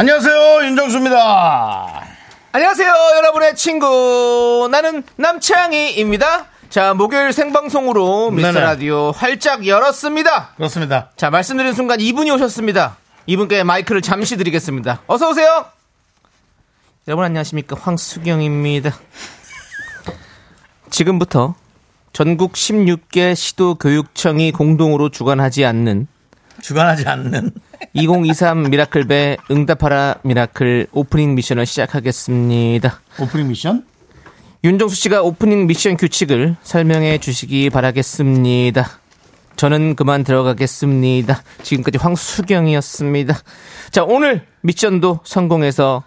안녕하세요 윤정수입니다. 안녕하세요, 여러분의 친구. 나는 남창희입니다. 자, 목요일 생방송으로 미스터 네네. 라디오 활짝 열었습니다. 그렇습니다. 자, 말씀드린 순간 이분이 오셨습니다. 이분께 마이크를 잠시 드리겠습니다. 어서 오세요! 여러분 안녕하십니까. 황수경입니다. 지금부터 전국 16개 시도 교육청이 공동으로 주관하지 않는 주관하지 않는 2023 미라클배 응답하라 미라클 오프닝 미션을 시작하겠습니다. 오프닝 미션. 윤정수 씨가 오프닝 미션 규칙을 설명해 주시기 바라겠습니다. 저는 그만 들어가겠습니다. 지금까지 황수경이었습니다. 자, 오늘 미션도 성공해서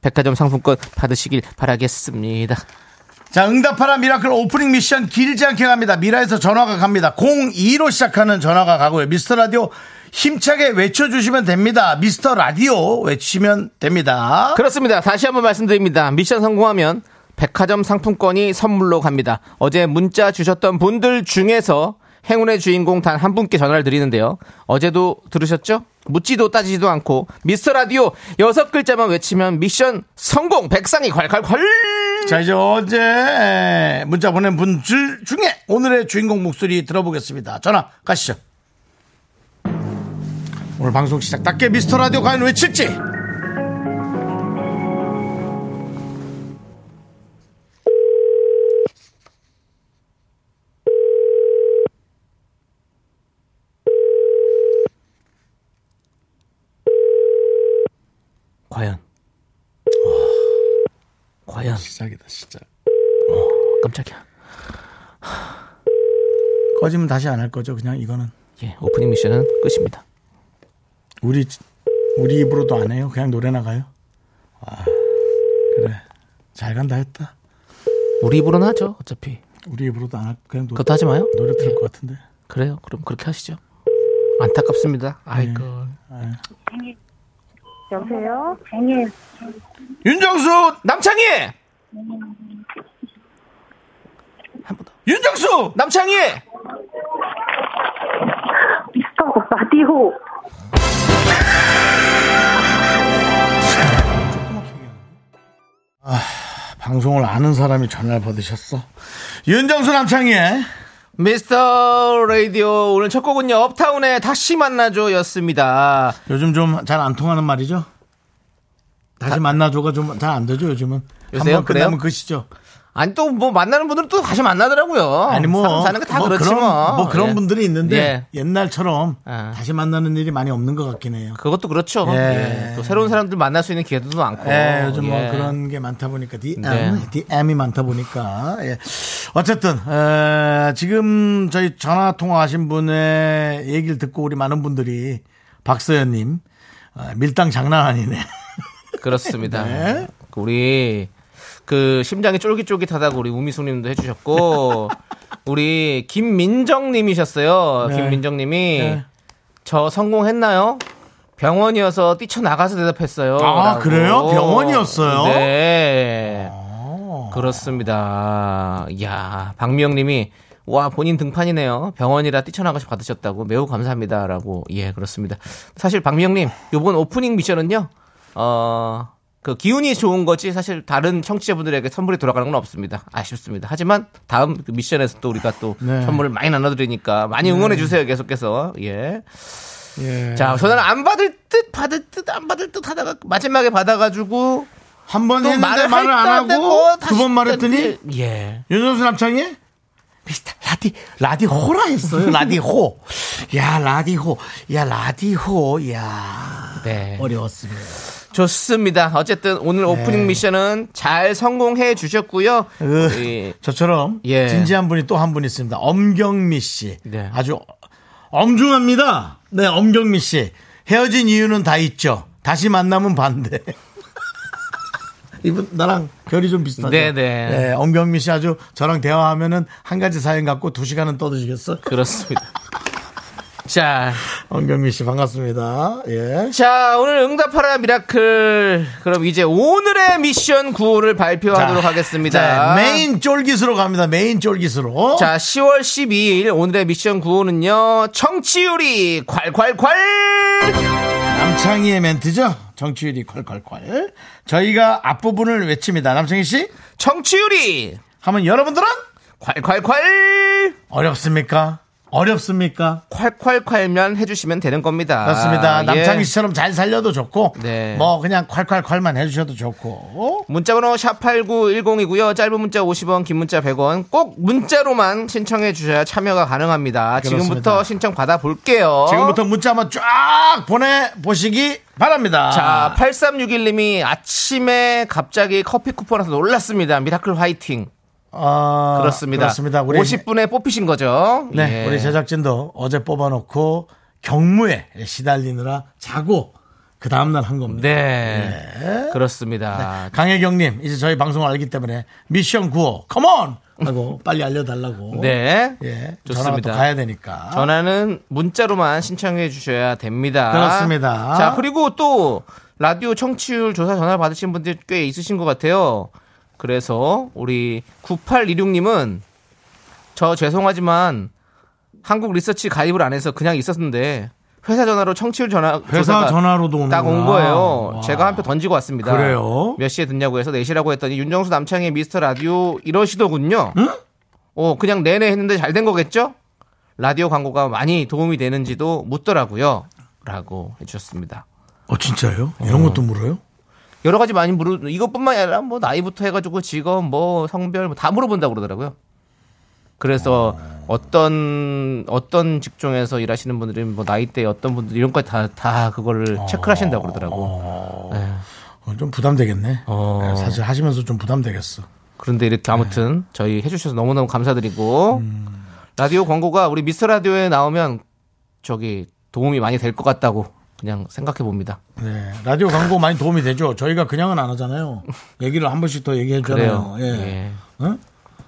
백화점 상품권 받으시길 바라겠습니다. 자, 응답하라 미라클 오프닝 미션 길지 않게 갑니다. 미라에서 전화가 갑니다. 02로 시작하는 전화가 가고요. 미스터 라디오 힘차게 외쳐주시면 됩니다. 미스터 라디오 외치면 됩니다. 그렇습니다. 다시 한번 말씀드립니다. 미션 성공하면 백화점 상품권이 선물로 갑니다. 어제 문자 주셨던 분들 중에서 행운의 주인공 단 한 분께 전화를 드리는데요. 어제도 들으셨죠? 묻지도 따지지도 않고 미스터 라디오 여섯 글자만 외치면 미션 성공 백상이 콸콸콸 자, 이제 어제 문자 보낸 분들 중에 오늘의 주인공 목소리 들어보겠습니다. 전화 가시죠. 오늘 방송 시작답게 미스터 라디오 과연 외칠지. 과연 과연 시작이다, 진짜. 깜짝이야. 꺼지면 다시 안 할 거죠, 그냥 이거는. 예, 오프닝 미션은 끝입니다. 우리 우리 입으로도 안 해요. 그냥 노래 나가요. 아 그래 잘 간다 했다. 우리 입으로는 하죠. 어차피 우리 입으로도 안 하고 그냥 노, 그것도 하지 마요. 노래 들을 것 같은데. 그래요. 그럼 그렇게 하시죠. 안타깝습니다. 아이고. 여보세요? 생일 윤정수 남창희! 한 번 더. 윤정수 남창희! 미스터 라디오 방송을 아는 사람이 전화를 받으셨어. 윤정수 남창희의 미스터 라디오 오늘 첫 곡은요. 업타운의 다시 만나줘 였습니다. 요즘 좀 잘 안 통하는 말이죠. 다시 만나줘가 좀 잘 안 되죠 요즘은. 요새요? 한번 끝나면 그래요? 끝이죠. 아니 또 뭐 만나는 분들은 또 다시 만나더라고요. 아니 뭐, 사람 사는 거다뭐 그렇지 그런, 뭐. 뭐 그런 예. 분들이 있는데 예. 옛날처럼 아. 다시 만나는 일이 많이 없는 것 같긴 해요. 그것도 그렇죠. 예. 예. 또 새로운 사람들 만날 수 있는 기회도 많고. 예, 요즘 뭐 예. 그런 게 많다 보니까 DM, 네. DM이 많다 보니까 예. 어쨌든 에, 지금 저희 전화 통화하신 분의 얘기를 듣고 우리 많은 분들이 박서연님 어, 밀당 장난 아니네. 그렇습니다. 네. 우리 그 심장이 쫄깃쫄깃하다고 우리 우미숙님도 해주셨고 우리 김민정님이셨어요. 네. 김민정님이 네. 저 성공했나요? 병원이어서 뛰쳐나가서 대답했어요. 아, 라고. 그래요? 병원이었어요? 네. 그렇습니다. 야 박미영님이 와 본인 등판이네요. 병원이라 뛰쳐나가서 받으셨다고 매우 감사합니다라고 예 그렇습니다. 사실 박미영님 요번 오프닝 미션은요 어. 그 기운이 좋은 거지 사실 다른 청취자분들에게 선물이 돌아가는 건 없습니다. 아쉽습니다. 하지만 다음 그 미션에서 또 우리가 또 네. 선물을 많이 나눠드리니까 많이 응원해 주세요. 계속해서 예. 예. 자 전화를 안 받을 듯 받을 듯 안 받을 듯 하다가 마지막에 받아가지고 한번또 했는데 말을 말을 안 하고 하고 두 번 말했더니 예. 윤정수 남창희 미스터 라디 라디호라 했어요. 라디호. 야 라디호. 야 라디호. 야 네. 어려웠습니다. 좋습니다. 어쨌든 오늘 오프닝 미션은 잘 성공해 주셨고요. 으, 저처럼 예. 진지한 분이 또 한 분 있습니다. 엄경미 씨. 네. 아주 엄중합니다. 네, 엄경미 씨. 헤어진 이유는 다 있죠. 다시 만나면 반대. 이분 나랑 결이 좀 비슷하죠. 네, 네. 엄경미 씨 아주 저랑 대화하면은 한 가지 사연 갖고 두 시간은 떠드시겠어? 그렇습니다. 자, 엄경미 씨 반갑습니다. 예. 자, 오늘 응답하라 미라클. 그럼 이제 오늘의 미션 구호를 발표하도록 하겠습니다. 자, 메인 쫄깃으로 갑니다. 메인 쫄깃으로. 자, 10월 12일 오늘의 미션 구호는요. 청취율이 콸콸콸! 남창희의 멘트죠. 청취율이 콸콸콸. 저희가 앞부분을 외칩니다. 남창희 씨 청취율이 하면 여러분들은 콸콸콸! 어렵습니까? 어렵습니까? 콸콸콸면 해주시면 되는 겁니다. 그렇습니다. 예. 남창희 씨처럼 잘 살려도 좋고, 네. 뭐 그냥 콸콸콸만 해주셔도 좋고. 문자번호 샵8910이고요. 짧은 문자 50원, 긴 문자 100원. 꼭 문자로만 신청해 주셔야 참여가 가능합니다. 그렇습니다. 지금부터 신청 받아볼게요. 지금부터 문자 한번 쫙 보내보시기 바랍니다. 자, 8361님이 아침에 갑자기 커피 쿠폰 와서 놀랐습니다. 미라클 화이팅. 어, 그렇습니다. 그렇습니다. 우리, 50분에 뽑히신 거죠? 네, 예. 우리 제작진도 어제 뽑아놓고 격무에 시달리느라 자고 그 다음날 한 겁니다. 네. 그렇습니다. 강혜경님, 이제 저희 방송을 알기 때문에 미션 구호, come on! 하고 빨리 알려달라고. 네. 예. 좋습니다. 또 가야 되니까. 전화는 문자로만 신청해 주셔야 됩니다. 그렇습니다. 자, 그리고 또 라디오 청취율 조사 전화를 받으신 분들 꽤 있으신 것 같아요. 그래서 우리 9826님은 저 죄송하지만 한국 리서치 가입을 안 해서 그냥 있었는데 회사 전화로 청취율 전화 회사 전화로도 오는 딱온 거예요. 와. 제가 한 표 던지고 왔습니다. 그래요? 몇 시에 듣냐고 해서 4시라고 했더니 윤정수 남창의 미스터 라디오 이러시더군요. 어, 그냥 내내 했는데 잘 된 거겠죠? 라디오 광고가 많이 도움이 되는지도 묻더라고요. 라고 해주셨습니다. 어, 진짜요? 이런 것도 물어요? 여러 가지 많이 물어, 이것뿐만 아니라 뭐 나이부터 해가지고 직업, 뭐 성별, 뭐다 물어본다고 그러더라고요. 그래서 어떤, 어떤 직종에서 일하시는 분들은 뭐 나이대 어떤 분들 이런 거 다, 다 그거를 체크를 하신다고 그러더라고. 네. 어, 좀 부담되겠네. 어. 네, 사실 하시면서 좀 부담되겠어. 그런데 이렇게 아무튼 저희 해주셔서 너무너무 감사드리고 라디오 광고가 우리 미스터 라디오에 나오면 저기 도움이 많이 될 것 같다고 그냥 생각해 봅니다. 네. 라디오 광고 많이 도움이 되죠. 저희가 그냥은 안 하잖아요. 얘기를 한 번씩 더 얘기해. 주잖아요. 예. 예. 응?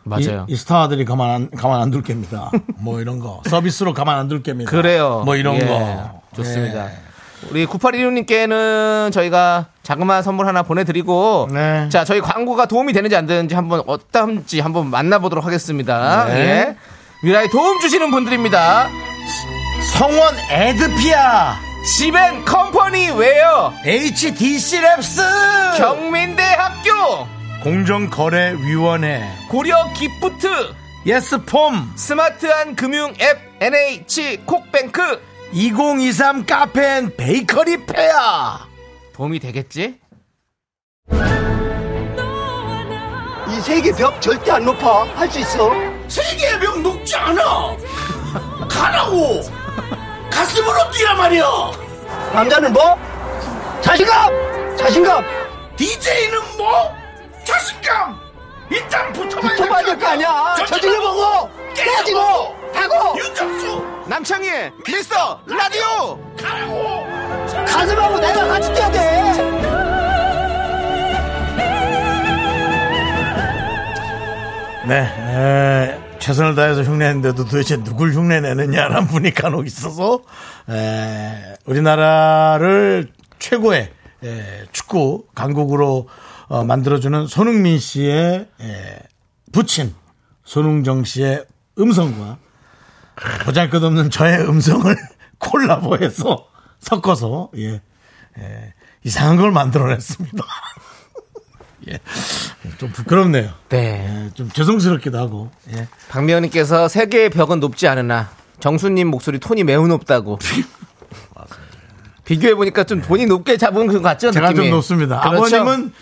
맞아요. 이, 이 스타들이 가만 안, 가만 안 둘 겁니다. 뭐 이런 거. 서비스로 가만 안 둘 겁니다. 그래요. 뭐 이런 예. 거. 좋습니다. 예. 우리 9816님께는 저희가 자그마한 선물 하나 보내드리고 네. 자 저희 광고가 도움이 되는지 안 되는지 한번 어떤지 한번 만나보도록 하겠습니다. 네. 예. 미라에 도움 주시는 분들입니다. 성원 애드피아, 지벤 컴퍼니 웨어 HDC 랩스, 경민대학교 공정거래위원회, 고려 기프트 예스폼, 스마트한 금융 앱 NH 콕뱅크 2023 카페인 베이커리 페어. 도움이 되겠지? 이 세계 벽 절대 안 높아. 할 수 있어. 세계의 벽 높지 않아. 가라고. 가슴으로 뛰란 말이야. 남자는 뭐? 자신감! 자신감! DJ는 뭐? 자신감. 일단 붙어봐야 붙어봐야 될거 아니야. 저질러 보고, 깨지고, 하고, 윤정수 남창희의 미스터 라디오 가라고. 가슴하고 내가 같이 뛰어야 돼. 네, 에, 최선을 다해서 흉내냈는데도 도대체 누굴 흉내내느냐라는 분이 간혹 있어서 에, 우리나라를 최고의 에, 축구 강국으로 어, 만들어주는 손흥민 씨의 에, 부친 손흥정 씨의 음성과 보잘것없는 저의 음성을 콜라보해서 섞어서 예, 에, 이상한 걸 만들어냈습니다. 예, 좀 부끄럽네요. 네 예, 좀 죄송스럽기도 하고. 예. 박미연님께서 세계의 벽은 높지 않으나 정수님 목소리 톤이 매우 높다고 비교해 보니까 좀 돈이 높게 잡은 것 같죠? 제가 느낌이? 좀 높습니다. 그렇죠? 아버님은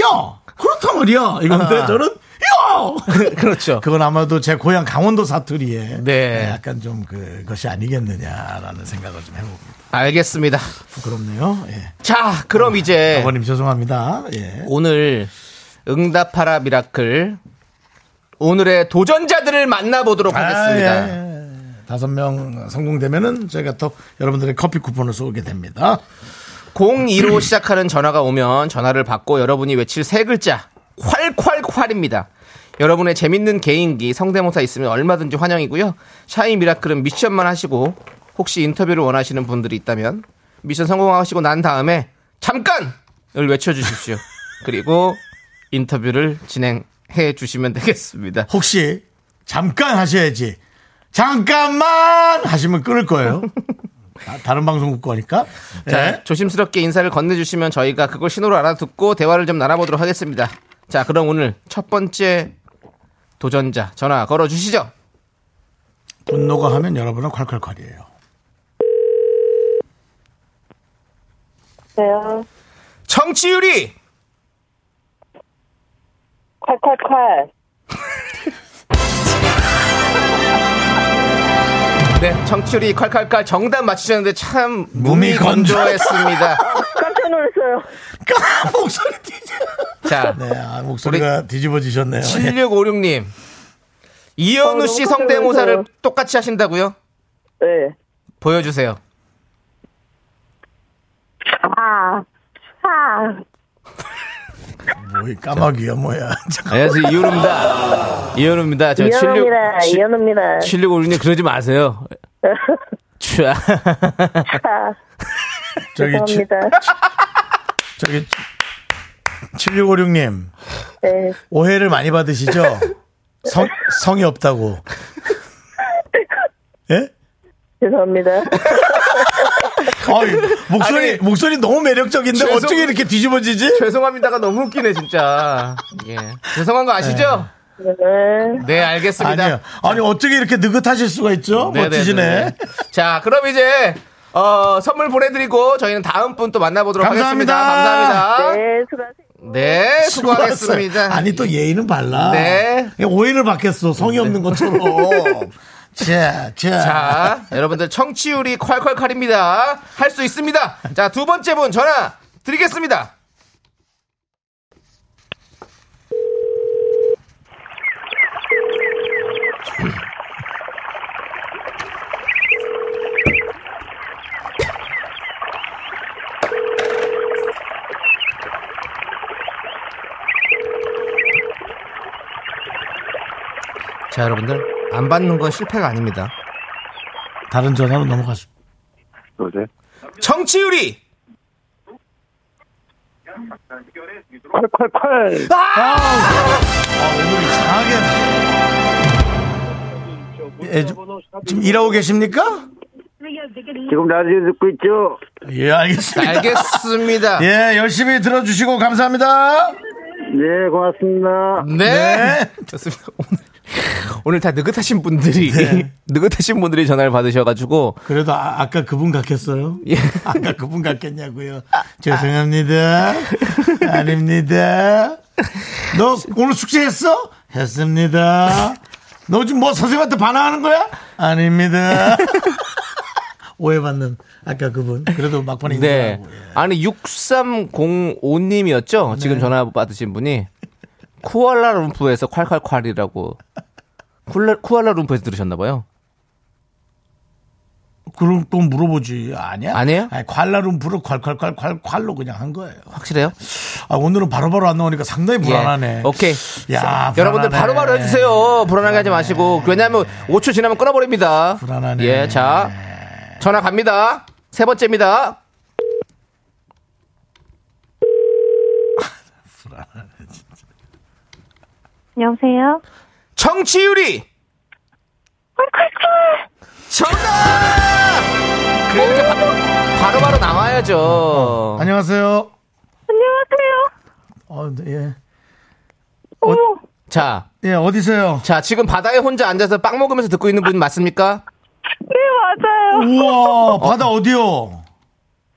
야 그렇단 말이야 이건데 아. 저는 야 그렇죠. 그건 아마도 제 고향 강원도 사투리에 네. 예, 약간 좀 그것이 아니겠느냐라는 생각을 좀 해봅니다. 알겠습니다. 부끄럽네요. 예. 자, 그럼 이제 아버님 죄송합니다. 예. 오늘 응답하라 미라클 오늘의 도전자들을 만나보도록 하겠습니다. 아, 예, 예. 다섯 명 성공되면은 저희가 또 여러분들의 커피 쿠폰을 쏘게 됩니다. 02로 시작하는 전화가 오면 전화를 받고 여러분이 외칠 세 글자 콸콸콸입니다. 여러분의 재밌는 개인기 성대모사 있으면 얼마든지 환영이고요. 샤이 미라클은 미션만 하시고 혹시 인터뷰를 원하시는 분들이 있다면 미션 성공하시고 난 다음에 잠깐을 외쳐주십시오. 그리고 인터뷰를 진행해 주시면 되겠습니다. 혹시 잠깐 하셔야지. 잠깐만 하시면 끊을 거예요. 아, 다른 방송국 거니까. 자, 네. 조심스럽게 인사를 건네주시면 저희가 그걸 신호로 알아듣고 대화를 좀 나눠보도록 하겠습니다. 자, 그럼 오늘 첫 번째 도전자 전화 걸어 주시죠. 분노가 하면 여러분은 콸콸콸이에요. 네요. 정치율이 콸콸콸. 네, 정치율이 콸콸콸 정답 맞추셨는데 참 몸이 건조했습니다. 놀랐어요. 목소리 뒤집어. 자, 네, 아, 목소리가 뒤집어지셨네요. 예. 7656님. 이현우 어, 씨 너무 성대모사를 깜짝 똑같이 하신다고요? 네. 보여주세요. 아, 아. 뭐이 까마귀야 뭐야. 안녕하세요, 이현우입니다. 이현우입니다. 저 이현우입니다. 76, 이현우입니다. 7656님 그러지 마세요. 촤. 아, 저기 치- 죄송합니다. 저기 7656님 네. 오해를 많이 받으시죠? 성, 성이 없다고. 예? 죄송합니다. 아유, 목소리 아니, 목소리 너무 매력적인데 죄송- 어떻게 이렇게 뒤집어지지? 죄송합니다가 너무 웃기네, 진짜. 예. 죄송한 거 아시죠? 네. 네, 알겠습니다. 아니요. 아니 어떻게 이렇게 느긋하실 수가 있죠? 네네네. 멋지시네. 자, 그럼 이제, 어, 선물 보내드리고 저희는 다음 분 또 만나보도록 감사합니다. 하겠습니다. 감사합니다. 네, 수고하세요. 네, 수고하겠습니다. 아니 또 예의는 발라. 네. 오해를 받겠어. 성이 없는 것처럼. 자, 자. 자, 여러분들 청취율이 콸콸콸입니다. 할 수 있습니다. 자, 두 번째 분 전화 드리겠습니다. 자, 여러분들 안 받는 건 실패가 아닙니다. 다른 전화로 넘어가서. 여보세요? 정치율이 콸콸콸! 아, 오늘 이상하게. 예, 좀- 지금 일하고 계십니까? 지금 라디오 듣고 있죠? 예, 알겠습니다. 알겠습니다. 예, 열심히 들어주시고 감사합니다. 네, 고맙습니다. 네. 좋습니다. 오늘, 오늘 다 느긋하신 분들이, 네. 느긋하신 분들이 전화를 받으셔가지고, 그래도 아, 까 그분 같겠어요? 예. 아까 그분 같겠냐고요? 죄송합니다. 아 닙니다. 너 오늘 숙제했어? 했습니다. 너 지금 뭐 선생님한테 반항하는 거야? 아닙니다. 오해받는 아까 그분. 그래도 막판에 네. 예. 아니, 6305님이었죠? 네. 지금 전화 받으신 분이. 쿠알라룸푸에서 콸콸콸이라고. 쿨라, 쿠알라룸푸에서 들으셨나봐요. 그럼 또 물어보지. 아니야? 아니에요? 아니, 콸라룸프로 콸콸콸 콸, 콸로 그냥 한 거예요. 확실해요? 아, 오늘은 바로바로 안 나오니까 상당히 불안하네. 예. 오케이. 야, 여러분들 불안하네. 바로 바로 해주세요. 불안하게 하지 마시고. 왜냐하면 5초 지나면 끊어버립니다. 불안하네. 예, 자. 전화 갑니다. 세 번째입니다. 여보세요? 정치율이 정답! 그렇게 바- 바로 바로 나와야죠. 안녕하세요. 안녕하세요. 어, 네, 예. 어머, 자, 예, 어디세요? 자, 지금 바다에 혼자 앉아서 빵 먹으면서 듣고 있는 분 맞습니까? 네, 맞아요. 우와, 바다 어디요?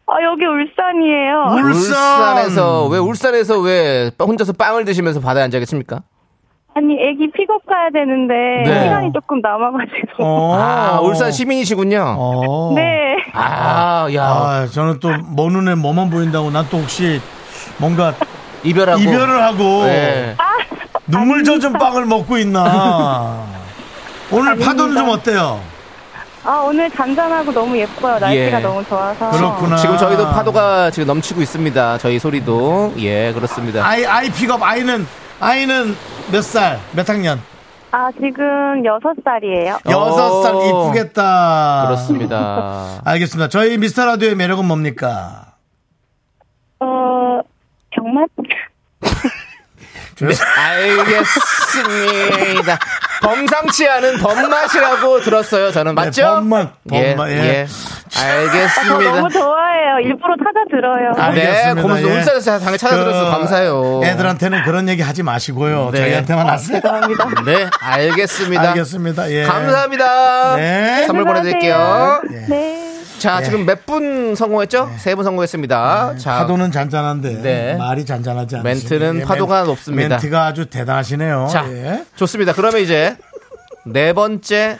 아, 여기 울산이에요. 울산. 울산에서, 왜 울산에서 왜 혼자서 빵을 드시면서 바다에 앉아 계십니까? 아니, 애기 픽업 가야 되는데, 네. 시간이 조금 남아가지고. 어. 아, 울산 시민이시군요. 어. 네. 아, 야. 아, 저는 또먼 눈에 뭐만 보인다고 난 또 혹시 뭔가 이별하고. 이별을 하고 네. 눈물 젖은 빵을 먹고 있나. 오늘 파도는 좀 어때요? 아, 오늘 잔잔하고 너무 예뻐요. 날씨가 예. 너무 좋아서. 그렇구나. 지금 저희도 파도가 지금 넘치고 있습니다. 저희 소리도. 예, 그렇습니다. 아이 아이 픽업 아이는 아이는 몇 살? 몇 학년? 아, 지금 여섯 살이에요. 여섯 살 어. 이쁘겠다. 그렇습니다. 알겠습니다. 저희 미스터 라디오의 매력은 뭡니까? 어, 정말? 네, 알겠습니다. 범상치 않은 법맛이라고 들었어요. 저는 맞죠? 네, 법맛, 예, 법맛, 예. 예. 알겠습니다. 너무 좋아해요. 일부러 찾아 들어요. 아, 네. 고맙습니다. 예. 울산에서 당연히 찾아 들어서 그 감사해요. 애들한테는 그런 얘기 하지 마시고요. 네. 저희한테만 하세요. 죄송합니다. 네, 알겠습니다. 알겠습니다. 예. 감사합니다. 네. 선물 보내드릴게요. 안 녕하세요. 네. 자, 지금 몇 분 성공했죠? 세분 성공했습니다. 자, 네. 파도는 잔잔한데 네. 말이 잔잔하지 않습니다. 멘트는 예, 파도가 멘- 높습니다. 멘트가 아주 대단하시네요. 자, 예. 좋습니다. 그러면 이제 네 번째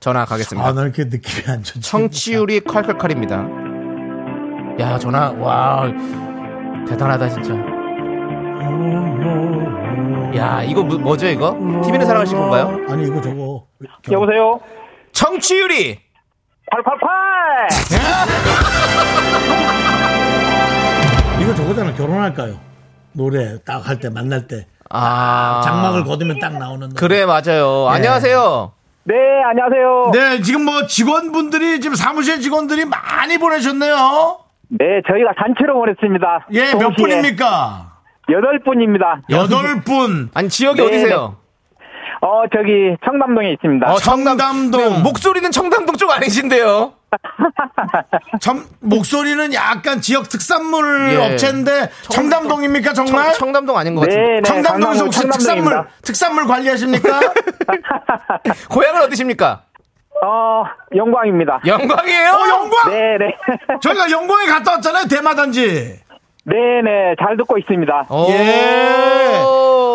전화 가겠습니다. 아, 나 이렇게 느낌이 안 좋지. 청취율이 콸콸콸입니다. 야, 전화, 와, 대단하다, 진짜. 야, 이거 뭐, 뭐죠, 이거? TV는 사랑하신 건가요? 아니 이거 저거. 여보세요? 청취율이 888! 이거 저거잖아. 결혼할까요? 노래 딱 할 때 만날 때 아. 장막을 거두면 딱 나오는. 노래. 그래, 맞아요. 안녕하세요. 네, 안녕하세요. 네, 지금 뭐 직원분들이 지금 사무실 직원들이 많이 보내셨네요. 네, 저희가 단체로 보냈습니다. 예, 몇 동시에 분입니까? 여덟 분입니다. 여덟 분. 아니, 지역이 네, 어디세요? 어, 저기 청담동에 있습니다. 어, 청담- 청담동. 네, 목소리는 청담동 쪽 아니신데요? 참 목소리는 약간 지역 특산물 예. 업체인데 청담동입니까 정말? 청, 담동 아닌 것 같은데. 네, 네, 청담동에서 혹시 특산물. 특산물 관리하십니까? 고향은 어디십니까? 어, 영광입니다. 영광이에요? 어 영광. 네, 네. 저희가 영광에 갔다 왔잖아요 대마단지. 네, 네, 잘 듣고 있습니다. 오. 예.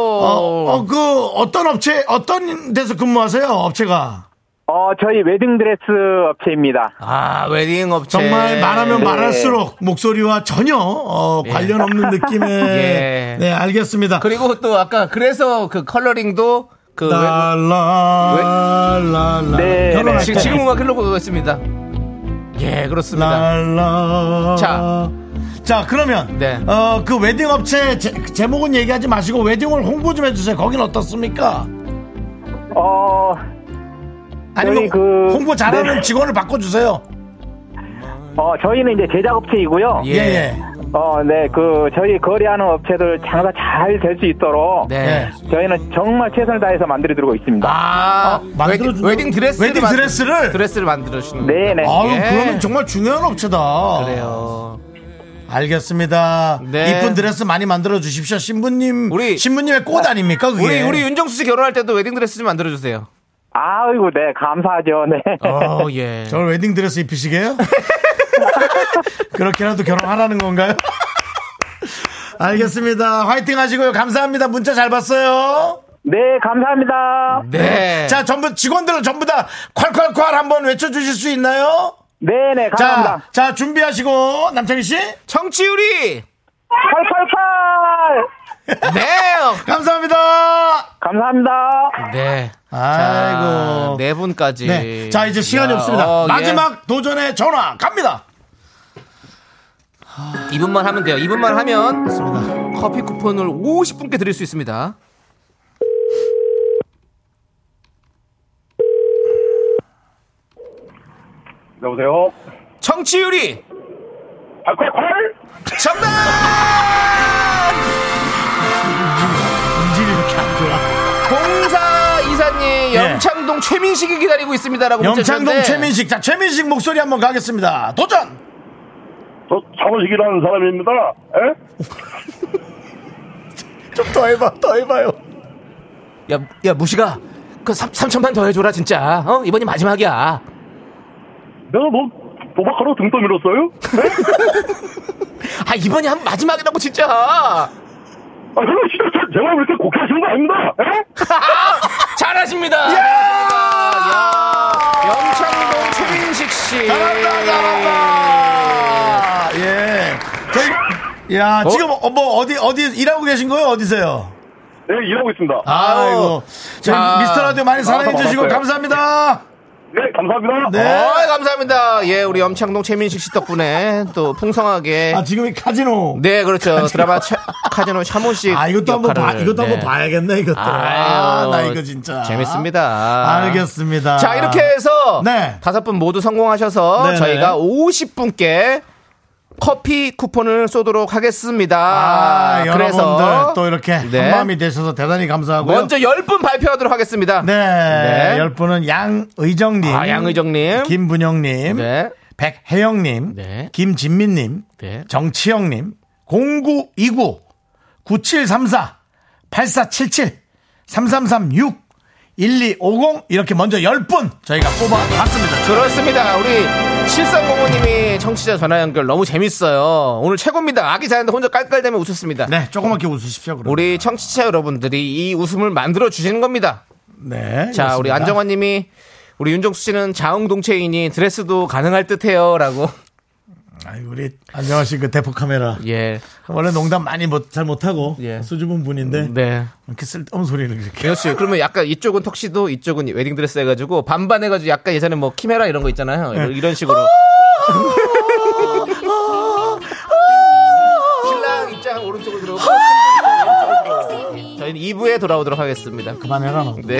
어, 어, 그 어떤 업체 어떤 데서 근무하세요 업체가? 어, 저희 웨딩드레스 업체입니다. 아, 웨딩 업체. 정말 말하면 네. 말할수록 목소리와 전혀 어, 관련 없는 느낌의. 예. 네 알겠습니다. 그리고 또 아까 그래서 그 컬러링도 그 웨- 라라라라 네, 결혼할 지금, 때. 지금 음악 흘러보고 있습니다. 예, 그렇습니다. 랄라. 자. 자, 그러면 네. 어, 그 웨딩 업체 제, 제목은 얘기하지 마시고 웨딩을 홍보 좀 해주세요. 거긴 어떻습니까? 어, 아니면 저희 그- 홍보 잘하는 네. 직원을 바꿔주세요. 어, 저희는 이제 제작업체이고요. 예. 예, 예. 어, 네, 그, 저희 거래하는 업체들 장사 잘 될 수 있도록. 네. 저희는 정말 최선을 다해서 만들어드리고 있습니다. 아, 만들어준다고? 웨딩, 웨딩 드레스를 웨딩 만- 드레스를? 드레스를 만들어 주는 네네. 아유, 예. 그러면 정말 중요한 업체다. 그래요. 알겠습니다. 네. 이쁜 드레스 많이 만들어 주십시오. 신부님, 우리- 신부님의 꽃 아닙니까? 그게? 우리 우리 윤정수 씨 결혼할 때도 웨딩 드레스 좀 만들어 주세요. 아이고, 네, 감사하죠, 네. 어, 예. 저를 웨딩 드레스 입히시게요? 그렇게라도 결혼하라는 건가요? 알겠습니다. 화이팅 하시고요. 감사합니다. 문자 잘 봤어요. 네, 감사합니다. 네. 자, 전부 직원들 전부 다 콸콸콸 한번 외쳐 주실 수 있나요? 네네, 감사합니다. 자, 자 준비하시고 남창희 씨 청취율이 888! 네. 감사합니다. 감사합니다. 네. 아이고. 자, 네 분까지. 네, 자 이제 시간이 야, 없습니다. 어, 예. 마지막 도전의 전화 갑니다. 이분만 하면 돼요. 이분만 하면 커피 쿠폰을 50분께 드릴 수 있습니다. 여보세요? 청취율이 888? 정답! 인질이 이렇게 안 좋아. 공사 이사님 네. 염창동 최민식이 기다리고 있습니다라고 문자 영창동 주셨는데 최민식. 자, 최민식 목소리 한번 가겠습니다. 도전. 저 차무식이라는 사람입니다. 에? 좀 더 해봐, 더 해봐요. 야, 야 무시가 그 3, 3천만 더 해줘라 진짜 어 이번이 마지막이야 내가 뭐 도박하러 등 떠밀었어요? 아 이번이 한 마지막이라고 진짜 아, 그럼 진짜 제- 제가 그렇게 곡해하시는 거 아닙니다. 에? 잘하십니다 야, 염창동 최민식 씨 잘한다, 잘한다. 예. 저희, 야, 지금 어, 뭐 어디, 어디 일하고 계신 거예요? 어디세요? 네, 일하고 있습니다. 아이고. 저희 자, 미스터 라디오 많이 아, 사랑해 주시고 반갑어요. 감사합니다. 네, 감사합니다. 네. 어, 감사합니다. 예, 우리 엄창동 최민식 씨 덕분에 또 풍성하게. 아, 지금 이 카지노. 네, 그렇죠. 드라마 차, 카지노 샤모씨. 아, 이것도 한번 봐, 이것도 한번 네. 봐야겠네, 이것도. 아, 아유, 나 이거 진짜. 재밌습니다. 알겠습니다. 자, 이렇게 해서 네. 다섯 분 모두 성공하셔서 네네. 저희가 50분께 커피 쿠폰을 쏘도록 하겠습니다. 아, 그래서 여러분들 또 이렇게 네. 한마음이 되셔서 대단히 감사하고요. 먼저 10분 발표하도록 하겠습니다. 네. 네. 열 분은 양의정님. 아, 양의정님. 김분영님. 네. 백혜영님. 네. 김진민님. 네. 정치영님. 0929. 9734. 8477. 3336. 1250. 이렇게 먼저 10분 저희가 뽑아봤습니다. 그렇습니다. 우리 7305님이 청취자 전화 연결 너무 재밌어요. 오늘 최고입니다. 아기 자는데 혼자 깔깔대며 웃었습니다. 네. 조그맣게 웃으십시오. 그럼. 우리 청취자 여러분들이 이 웃음을 만들어 주시는 겁니다. 네. 자, 우리 그렇습니다. 안정환 님이 우리 윤정수 씨는 자웅동체이니 드레스도 가능할 듯해요. 라고. 아이, 우리 안정환 씨그 대포 카메라. 예. 원래 농담 많이 못, 잘 못하고. 예. 수줍은 분인데. 네. 이렇게 쓸데없는 소리를 이렇게. 민호 씨, 그러면 약간 이쪽은 턱시도, 이쪽은 웨딩 드레스 해가지고 반반 해가지고 약간 예전에 뭐 키메라 이런 거 있잖아요. 네. 이런 식으로. 신랑 입장 오른쪽으로 들어오고. 저희는 2부에 돌아오도록 하겠습니다. 그만해라, 너. 네.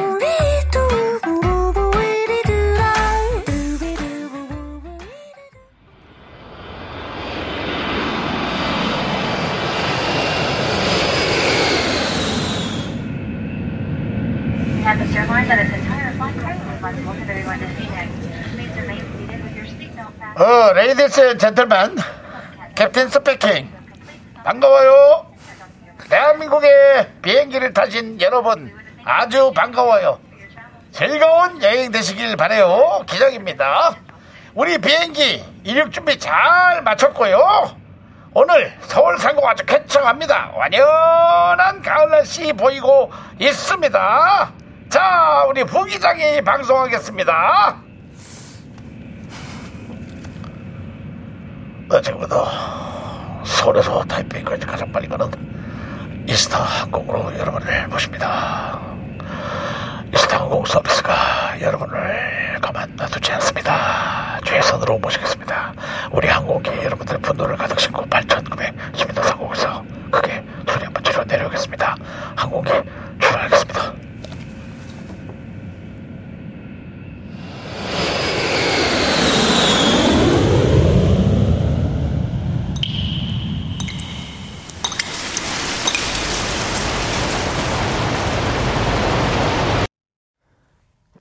어, 레이디스 젠틀맨. 캡틴 스피킹. 반가워요. 대한민국의 비행기를 타신 여러분, 아주 반가워요. 즐거운 여행 되시길 바래요. 기장입니다. 우리 비행기 이륙 준비 잘 마쳤고요. 오늘 서울 상공 아주 쾌청합니다. 완연한 가을 날씨 보이고 있습니다. 자, 우리 부기장이 방송하겠습니다. 어제보다 서울에서 타이페이까지 가장 빨리 가는 이스타 항공으로 여러분을 모십니다. 이스타 항공 서비스가 여러분을 가만 놔두지 않습니다. 최선으로 모시겠습니다. 우리 항공기 여러분들의 분노를 가득 싣고 8,910m 상공에서 크게 소리 한번 지르어 내려오겠습니다. 항공기 출발하겠습니다.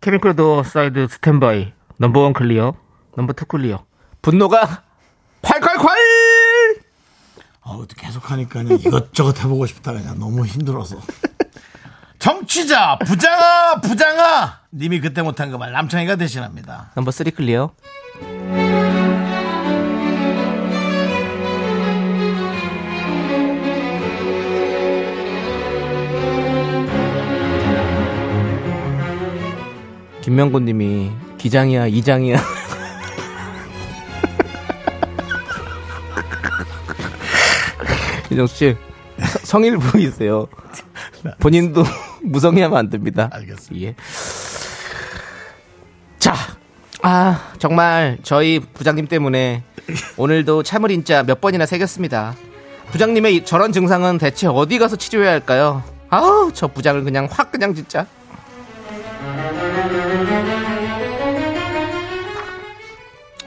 Cabin crew door side standby number one clear number two clear 분노가 콸콸콸 어우, 계속 하니까 그냥 이것저것 해보고 싶다. 그냥 너무 힘들어서. 청취자, 부장아, 부장아! 님이 그때 못한 그 말 남창희가 대신합니다. number three clear 김명곤 님이 기장이야 이장이야 윤정수 씨 서- 성일 보이세요 본인도 무성의하면 안 됩니다 알겠습니다. 예. 자, 아 정말 저희 부장님 때문에 오늘도 참을 인자 몇 번이나 새겼습니다. 부장님의 이- 저런 증상은 대체 어디 가서 치료해야 할까요? 아우 저 부장을 그냥 확 그냥 진짜.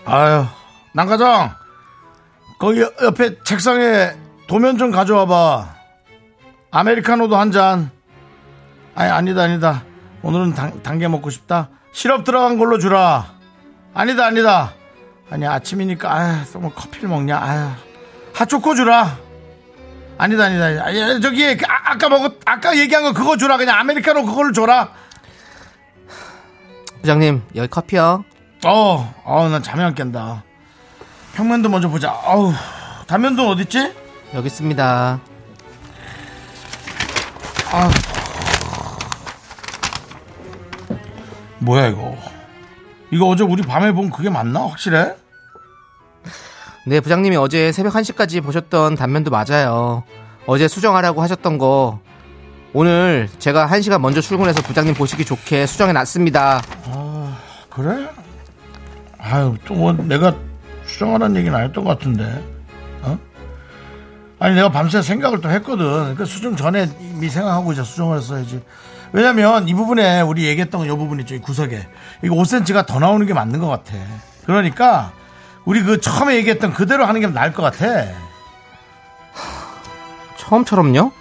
아유, 남과장, 거기 옆- 옆에 책상에 도면 좀 가져와봐. 아메리카노도 한 잔. 아니, 아니다, 아니다. 오늘은 당, 단계 먹고 싶다. 시럽 들어간 걸로 주라. 아니다, 아니다. 아니, 아침이니까, 아유, 또뭐 커피를 먹냐, 아유. 핫초코 주라. 아니다, 아니다. 아니, 저기, 아, 아까 먹었, 아까 얘기한 거 그거 주라. 그냥 아메리카노 그걸로 줘라. 부장님 여기 커피요. 어, 어, 난 잠이 안 깬다. 평면도 먼저 보자. 아우, 단면도 어딨지? 여기 있습니다. 뭐야, 이거. 이거 어제 우리 밤에 본 그게 맞나? 확실해? 네, 부장님이 어제 새벽 1시까지 보셨던 단면도 맞아요. 어제 수정하라고 하셨던 거 오늘 제가 1시간 먼저 출근해서 부장님 보시기 좋게 수정해 놨습니다. 그래? 아유, 또 뭐, 내가 수정하라는 얘기는 안 했던 것 같은데. 어? 아니, 내가 밤새 생각을 또 했거든. 그 수정 전에 이미 생각하고 이제 수정을 했어야지. 왜냐면 이 부분에 우리 얘기했던 이 부분 있죠. 이 구석에. 이거 5cm가 더 나오는 게 맞는 것 같아. 그러니까 우리 그 처음에 얘기했던 그대로 하는 게 나을 것 같아. 처음처럼요?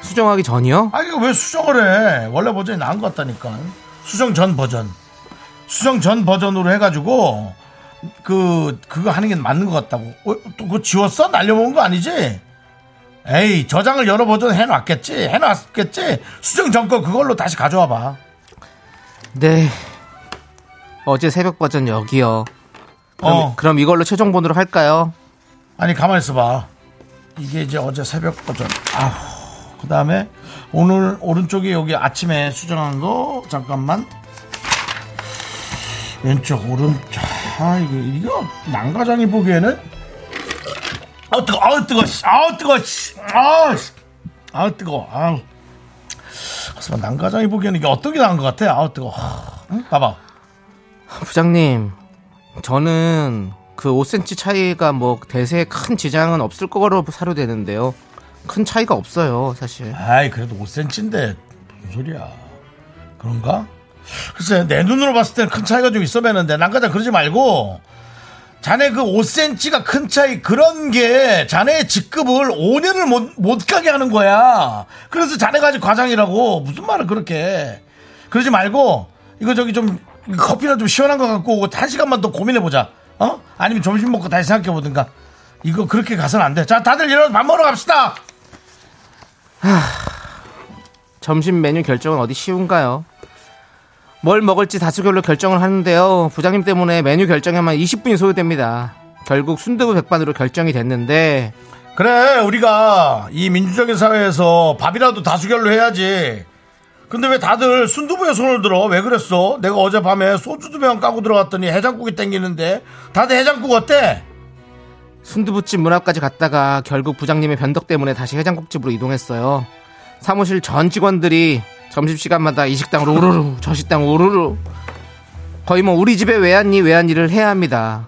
수정하기 전이요? 아니, 이거 왜 수정을 해? 원래 버전이 나은 것 같다니까. 수정 전 버전. 수정 전 버전으로 해가지고, 그, 그거 하는 게 맞는 것 같다고. 어, 또 그거 지웠어? 날려먹은 거 아니지? 에이, 저장을 여러 버전 해놨겠지? 해놨겠지? 수정 전 거 그걸로 다시 가져와 봐. 네. 어제 새벽 버전 여기요. 그럼, 어. 그럼 이걸로 최종본으로 할까요? 아니, 가만히 있어봐. 이게 이제 어제 새벽 버전. 아휴. 그 다음에 오늘 오른쪽에 여기 아침에 수정한 거, 잠깐만. 왼쪽, 오른쪽. 아, 이거, 이거, 난가장이 보기에는. 아우, 뜨거, 아우, 뜨거, 씨. 아우, 뜨거, 씨. 아우, 뜨거, 아우. 하지만 난가장이 보기에는 이게 어떻게 나은 것 같아? 아우, 뜨거. 응? 봐봐. 부장님, 저는 그 5cm 차이가 뭐 대세에 큰 지장은 없을 거로 사료되는데요. 큰 차이가 없어요, 사실. 아이 그래도 5cm인데 무슨 소리야 그런가? 글쎄 내 눈으로 봤을 때는 큰 차이가 좀 있어 보이는데 난가자 그러지 말고 자네 그 5cm가 큰 차이 그런 게 자네의 직급을 5년을 못, 못 가게 하는 거야 그래서 자네가 아직 과장이라고 무슨 말을 그렇게 해. 그러지 말고 이거 저기 좀 커피나 좀 시원한 거 갖고 오고 한 시간만 더 고민해 보자 어? 아니면 점심 먹고 다시 생각해 보든가 이거 그렇게 가서는 안돼 자 다들 일어나서 밥 먹으러 갑시다 점심 메뉴 결정은 어디 쉬운가요? 뭘 먹을지 다수결로 결정을 하는데요. 부장님 때문에 메뉴 결정에만 20분이 소요됩니다. 결국 순두부 백반으로 결정이 됐는데 그래 우리가 이 민주적인 사회에서 밥이라도 다수결로 해야지 근데 왜 다들 순두부에 손을 들어 왜 그랬어 내가 어젯밤에 소주 두 병 까고 들어갔더니 해장국이 땡기는데 다들 해장국 어때 순두부집 문 앞까지 갔다가 결국 부장님의 변덕 때문에 다시 해장국집으로 이동했어요. 사무실 전 직원들이 점심시간마다 이 식당 우르르 저 식당 우르르. 거의 뭐 우리 집에 왜 왔니를 해야 합니다.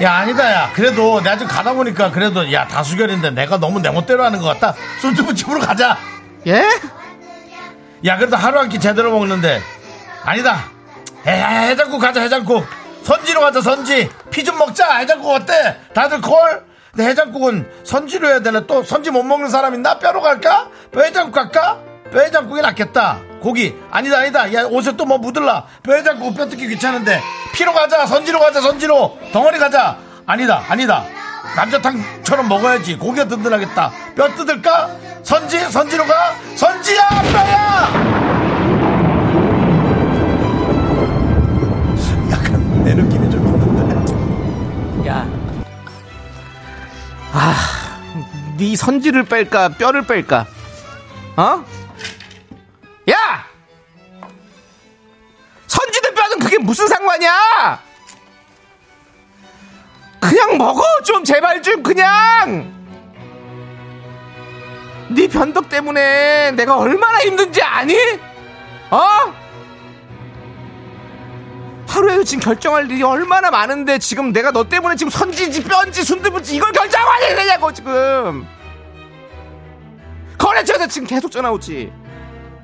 야 아니다 야. 그래도 내가 지금 가다 보니까 그래도 야 다수결인데 내가 너무 내 멋대로 하는 것 같다. 순두부집으로 가자. 예? 야 그래도 하루 한 끼 제대로 먹는데. 아니다. 해, 해장국 가자 해장국. 선지로 가자 선지. 피 좀 먹자. 해장국 어때? 다들 콜 해장국은 선지로 해야 되나? 또 선지 못 먹는 사람 있나 뼈로 갈까? 뼈 해장국 갈까? 뼈 해장국이 낫겠다. 고기. 아니다 아니다. 야 옷에 또 뭐 묻을라. 뼈 해장국 뼈 뜯기 귀찮은데. 피로 가자. 선지로 가자 선지로. 덩어리 가자. 아니다 아니다. 감자탕처럼 먹어야지. 고기가 든든하겠다. 뼈 뜯을까? 선지 선지로 가? 선지야 뼈야 아, 네 선지를 뺄까 뼈를 뺄까? 어? 야! 선지든 뼈든 그게 무슨 상관이야? 그냥 먹어 좀 제발 좀 그냥. 네 변덕 때문에 내가 얼마나 힘든지 아니? 어? 하루에도 지금 결정할 일이 얼마나 많은데 지금 내가 너 때문에 지금 선지지 뼈인지 순두부지 이걸 결정하고 해야 되냐고 지금. 거래처에서 지금 계속 전화 오지.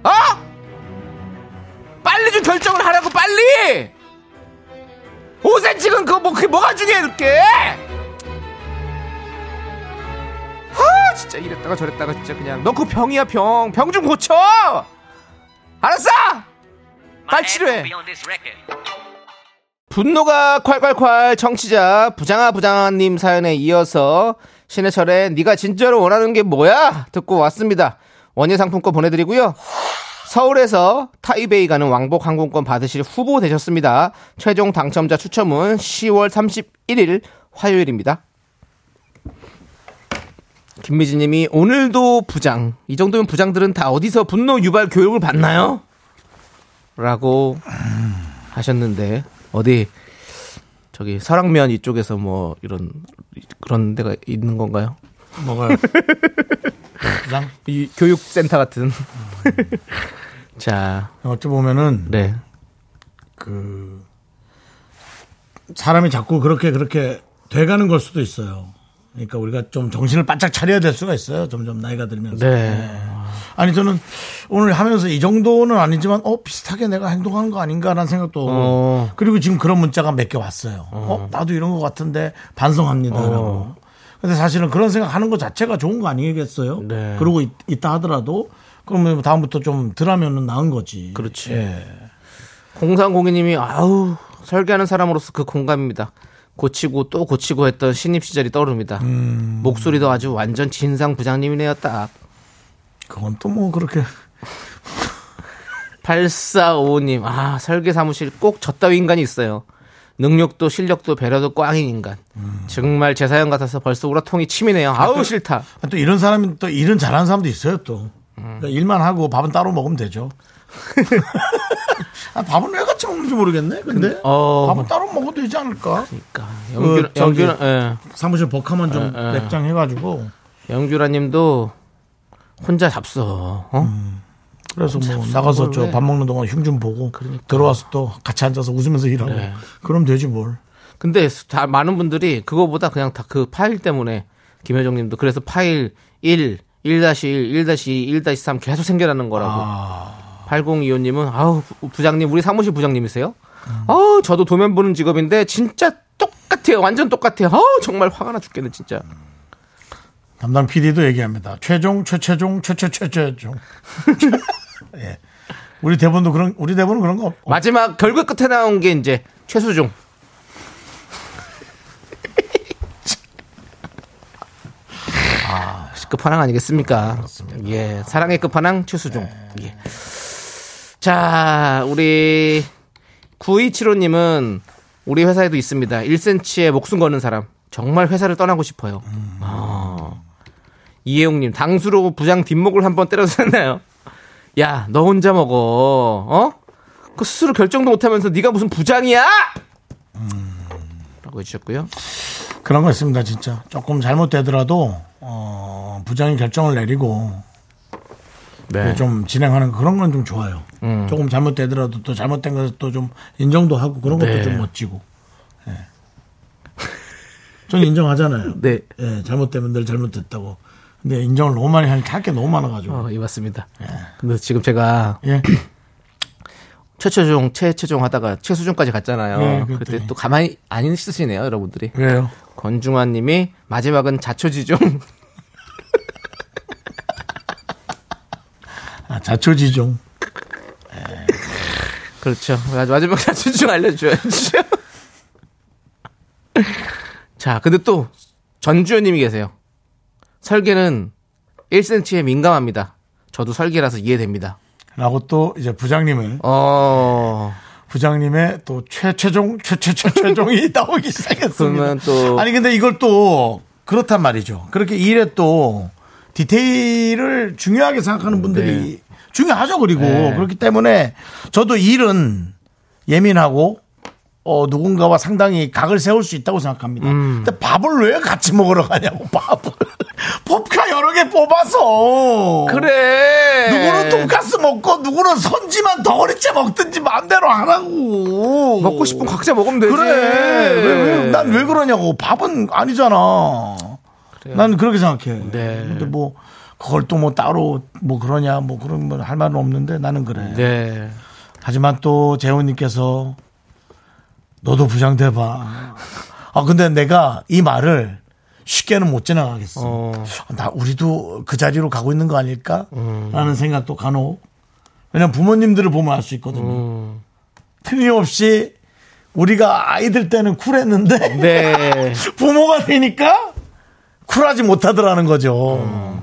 어? 빨리 좀 결정을 하라고 빨리! 5cm는 그거 뭐 그게 뭐가 중요해 그렇게? 아 진짜 이랬다가 저랬다가 진짜 그냥. 너 그 병이야 병. 병 좀 고쳐! 알았어? 빨리 치료해 분노가 콸콸콸 청취자 부장아 부장아님 사연에 이어서 신해철의 네가 진짜로 원하는 게 뭐야 듣고 왔습니다 원예 상품권 보내드리고요 서울에서 타이베이 가는 왕복 항공권 받으실 후보 되셨습니다. 최종 당첨자 추첨은 10월 31일 화요일입니다. 김미진 님이 오늘도 부장. 이 정도면 부장들은 다 어디서 분노 유발 교육을 받나요? 라고 하셨는데 어디 저기 설악면 이쪽에서 뭐 이런 그런 데가 있는 건가요? 뭐가요? 이 교육센터 같은. 자, 어찌 보면은 네. 그 사람이 자꾸 그렇게 그렇게 돼가는 걸 수도 있어요. 그러니까 우리가 좀 정신을 바짝 차려야 될 수가 있어요. 점점 나이가 들면서. 네. 아니 저는 오늘 하면서 이 정도는 아니지만 어 비슷하게 내가 행동하는 거 아닌가라는 생각도 어. 그리고 지금 그런 문자가 몇 개 왔어요. 어. 나도 이런 것 같은데 반성합니다라고. 어. 근데 사실은 그런 생각하는 것 자체가 좋은 거 아니겠어요? 네. 그러고 있, 다 하더라도 그러면 다음부터 좀 덜하면은 나은 거지. 그렇지. 예. 공상공인님이 아우 설계하는 사람으로서 그 공감입니다. 고치고 또 고치고 했던 신입 시절이 떠오릅니다. 목소리도 아주 완전 진상 부장님이네요. 딱 그건 또 뭐 그렇게 8455님 아 설계 사무실 꼭 저따위 인간이 있어요. 능력도 실력도 배려도 꽝인 인간. 정말 제 사연 같아서 벌써 우라통이 치미네요. 아우 싫다. 아, 또 이런 사람이 또 일은 잘하는 사람도 있어요 또. 음. 그러니까 일만 하고 밥은 따로 먹으면 되죠. 아, 밥은 왜 같이 먹는지 모르겠네. 근데 어. 밥은 따로 먹어도 되지 않을까? 그러니까 영규 그, 영규 예. 사무실 버카만 좀 에, 에. 맥장 해가지고 영규라님도 혼자 잡서. 어? 그래서 뭐 나가서 저 왜? 밥 먹는 동안 흉 좀 보고 들어와서 또 같이 앉아서 웃으면서 일하고 네. 그럼 되지 뭘. 근데 다 많은 분들이 그거보다 그냥 다 그 파일 때문에 김효정 님도 그래서 파일 1, 1-1, 1-2, 1-3 계속 생겨나는 거라고. 아. 8025 님은 아우 부- 부장님 우리 사무실 부장님이세요? 아우 저도 도면 보는 직업인데 진짜 똑같아요. 완전 똑같아요. 아우 정말 화가 나 죽겠네 진짜. 담당 PD도 얘기합니다. 최종, 최최종, 최최최최종. 예. 우리 대본도 그런 우리 대본은 그런 거 없. 마지막 결국 끝에 나온 게 이제 최수종. 아, 끝판왕 아니겠습니까? 예, 사랑의 끝판왕 최수종. 예. 자, 우리 9275님은 우리 회사에도 있습니다. 1cm에 목숨 거는 사람. 정말 회사를 떠나고 싶어요. 아. 이혜용님, 당수로 부장 뒷목을 한번 때려도 되나요? 야, 너 혼자 먹어. 어? 그 스스로 결정도 못하면서 네가 무슨 부장이야? 라고 해주셨고요. 그런 거 있습니다, 진짜. 조금 잘못되더라도, 어, 부장이 결정을 내리고, 네. 좀 진행하는 거, 그런 건 좀 좋아요. 음. 조금 잘못되더라도 또 잘못된 것을 또 좀 인정도 하고 그런 것도 네. 좀 멋지고. 예. 전 인정하잖아요. 네. 예, 잘못되면 늘 잘못됐다고. 근데 인정을 너무 많이 하니까 할 게 너무 많아가지고. 어, 예, 맞습니다. 근데 지금 제가 예. 최최종, 최최종 하다가 최수종까지 갔잖아요. 네, 그때. 또 가만히 안 있으시네요, 여러분들이. 왜요? 권중환 님이 마지막은 자초지종. 아, 자초지종. 그렇죠. 마- 마지막 자초지종 알려줘야죠. 자, 근데 또 전주현 님이 계세요. 설계는 1cm에 민감합니다. 저도 설계라서 이해됩니다. 라고 또 이제 부장님을, 어, 부장님의 또 최최종, 최최최 최종이 나오기 시작했습니다. 그러면 또 아니 근데 이걸 또 그렇단 말이죠. 그렇게 일에 또 디테일을 중요하게 생각하는 분들이 중요하죠. 그리고 네. 그렇기 때문에 저도 일은 예민하고 어 누군가와 상당히 각을 세울 수 있다고 생각합니다. 음. 근데 밥을 왜 같이 먹으러 가냐고 밥을 법카 여러 개 뽑아서 그래. 누구는 돈가스 먹고 누구는 선지만 덩어리째 먹든지 마음대로 하라고 먹고 싶으면 각자 먹으면 되지. 그래. 난왜 그러냐고. 밥은 아니잖아. 난 그렇게 생각해. 네. 근데 뭐 그걸 또 뭐 따로 뭐 그러냐 뭐 그런 뭐할 말은 없는데 나는 그래. 네. 하지만 또 재훈님께서 너도 부장 돼봐. 아 근데 내가 이 말을 쉽게는 못 지나가겠어. 어. 나 우리도 그 자리로 가고 있는 거 아닐까? 음. 라는 생각도 간혹. 왜냐면 부모님들을 보면 알 수 있거든요. 음. 틀림없이 우리가 아이들 때는 쿨했는데 네. 부모가 되니까 쿨하지 못하더라는 거죠. 음.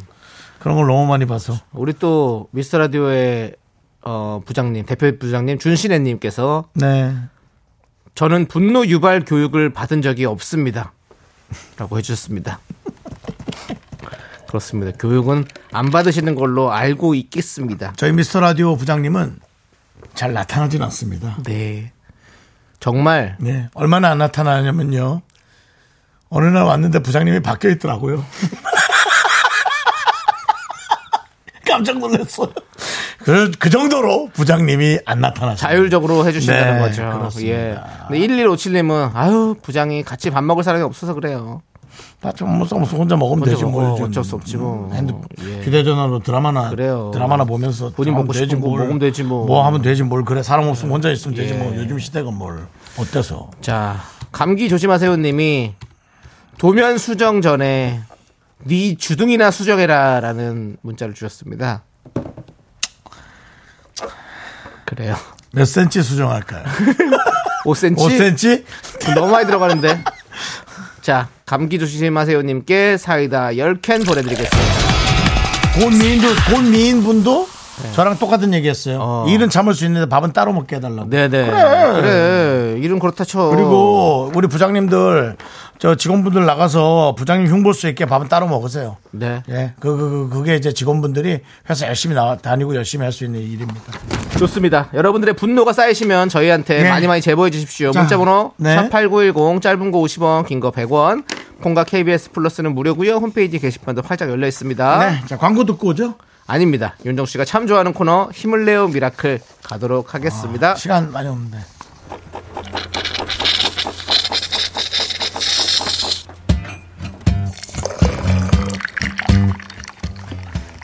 그런 걸 너무 많이 봐서. 우리 또 미스터 라디오에 어, 부장님, 대표 부장님 준신혜님께서 네. 저는 분노 유발 교육을 받은 적이 없습니다. 라고 해주셨습니다. 그렇습니다. 교육은 안 받으시는 걸로 알고 있겠습니다. 저희 미스터 라디오 부장님은 잘 나타나진 않습니다. 네. 정말 네. 얼마나 안 나타나냐면요. 어느 날 왔는데 부장님이 바뀌어 있더라고요. 깜짝 놀랐어요. 그, 그 정도로 부장님이 안 나타나죠. 자율적으로 해주신다는 네, 거죠. 그렇습니다. 예. 근데 1157님은 아유 부장이 같이 밥 먹을 사람이 없어서 그래요. 나 좀 뭐, 뭐 혼자 먹으면 혼자 되지 뭐. 어쩔 수 없지 뭐. 핸드, 예. 휴대전화로 드라마나 그래요. 드라마나 보면서 본인 먹고 싶은 거 먹으면 되지 뭐. 뭐 하면 되지 뭘 그래 사람 없으면 혼자 있으면 되지 예. 뭐 요즘 시대가 뭘 어때서 자 감기 조심하세요님이 도면 수정 전에 네 주둥이나 수정해라라는 문자를 주셨습니다. 그래요. 몇 센치 수정할까요? 5cm? 5cm? 너무 많이 들어가는데. 자, 감기 조심하세요님께 사이다 10캔 보내드리겠습니다. 본미인도 본미인 분도 저랑 똑같은 얘기 했어요. 네. 어. 일은 참을 수 있는데 밥은 따로 먹게 해달라고. 네네. 그래. 일은 그렇다 쳐. 그리고 우리 부장님들 저 직원분들 나가서 부장님 흉볼 수 있게 밥은 따로 먹으세요. 네. 예, 그, 그, 그- 그게 이제 직원분들이 회사 열심히 나와 다니고 열심히 할 수 있는 일입니다. 좋습니다. 여러분들의 분노가 쌓이시면 저희한테 네. 많이 많이 제보해 주십시오. 자, 문자번호 네. 샵8910 짧은 거 50원, 긴 거 100원. 콩과 KBS 플러스는 무료고요. 홈페이지 게시판도 활짝 열려 있습니다. 네, 자 광고 듣고 오죠. 아닙니다. 윤정 씨가 참 좋아하는 코너 힘을 내요 미라클 가도록 하겠습니다. 시간 많이 없는데.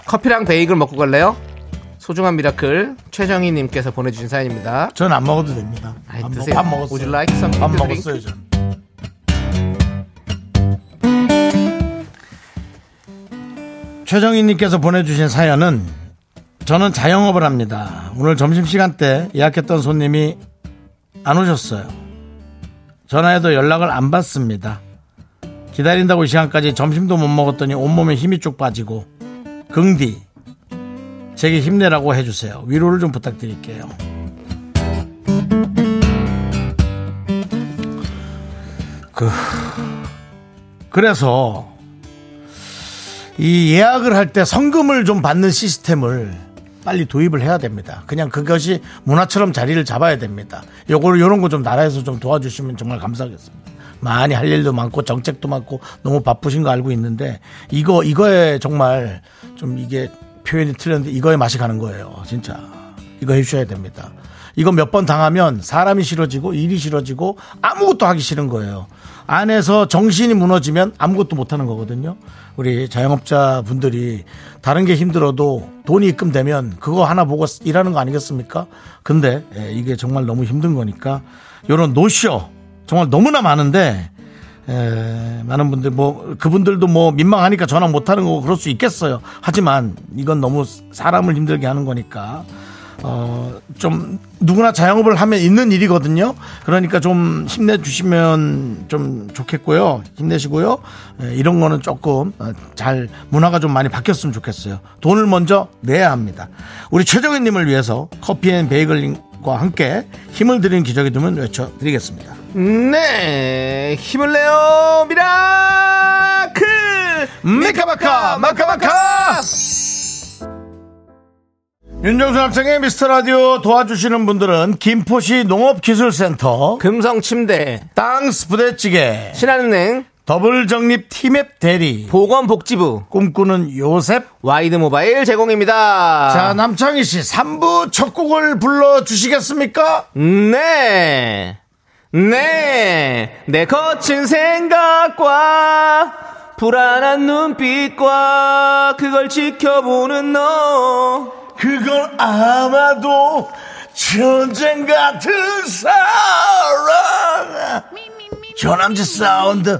커피랑 베이글 먹고 갈래요? 소중한 미라클 최정희 님께서 보내주신 사연입니다. 저는 안 먹어도 됩니다. 아이, 밥, 먹- 드세요. 밥 먹었어요. Would you like something 밥 to drink? 먹었어요, 전. 최정희 님께서 보내주신 사연은 저는 자영업을 합니다. 오늘 점심시간 때 예약했던 손님이 안 오셨어요. 전화해도 연락을 안 받습니다. 기다린다고 이 시간까지 점심도 못 먹었더니 온몸에 힘이 쭉 빠지고 긍디 제게 힘내라고 해주세요. 위로를 좀 부탁드릴게요. 그 그래서 이 예약을 할 때 성금을 좀 받는 시스템을 빨리 도입을 해야 됩니다. 그냥 그것이 문화처럼 자리를 잡아야 됩니다. 요걸 요런 거 좀 나라에서 좀 도와주시면 정말 감사하겠습니다. 많이 할 일도 많고 정책도 많고 너무 바쁘신 거 알고 있는데 이거 이거에 정말 좀 이게 표현이 틀렸는데 이거에 맛이 가는 거예요. 진짜 이거 해주셔야 됩니다. 이거 몇 번 당하면 사람이 싫어지고 일이 싫어지고 아무것도 하기 싫은 거예요. 안에서 정신이 무너지면 아무것도 못하는 거거든요. 우리 자영업자 분들이 다른 게 힘들어도 돈이 입금되면 그거 하나 보고 일하는 거 아니겠습니까? 근데 예, 이게 정말 너무 힘든 거니까 요런 노쇼 정말 너무나 많은데 에, 많은 분들 뭐 그분들도 뭐 민망하니까 전화 못 하는 거고 그럴 수 있겠어요. 하지만 이건 너무 사람을 힘들게 하는 거니까 어, 좀 누구나 자영업을 하면 있는 일이거든요. 그러니까 좀 힘내주시면 좀 좋겠고요. 힘내시고요. 에, 이런 거는 조금 어, 잘 문화가 좀 많이 바뀌었으면 좋겠어요. 돈을 먼저 내야 합니다. 우리 최정희님을 위해서 커피앤 베이글링 과 함께 힘을 드리는 기적의 주문 외쳐드리겠습니다. 네, 힘을 내요 미라클 미카마카 마카마카 윤정수 남창희 미스터 라디오 도와주시는 분들은 김포시 농업기술센터 금성침대 땅스 부대찌개 신한은행 더블 정립 티맵 대리 보건복지부 꿈꾸는 요셉 와이드 모바일 제공입니다. 자 남창희 씨 3부 첫 곡을 불러주시겠습니까? 네. 네. 내 거친 생각과 불안한 눈빛과 그걸 지켜보는 너. 그건 아마도 전쟁 같은 사랑 조남지 사운드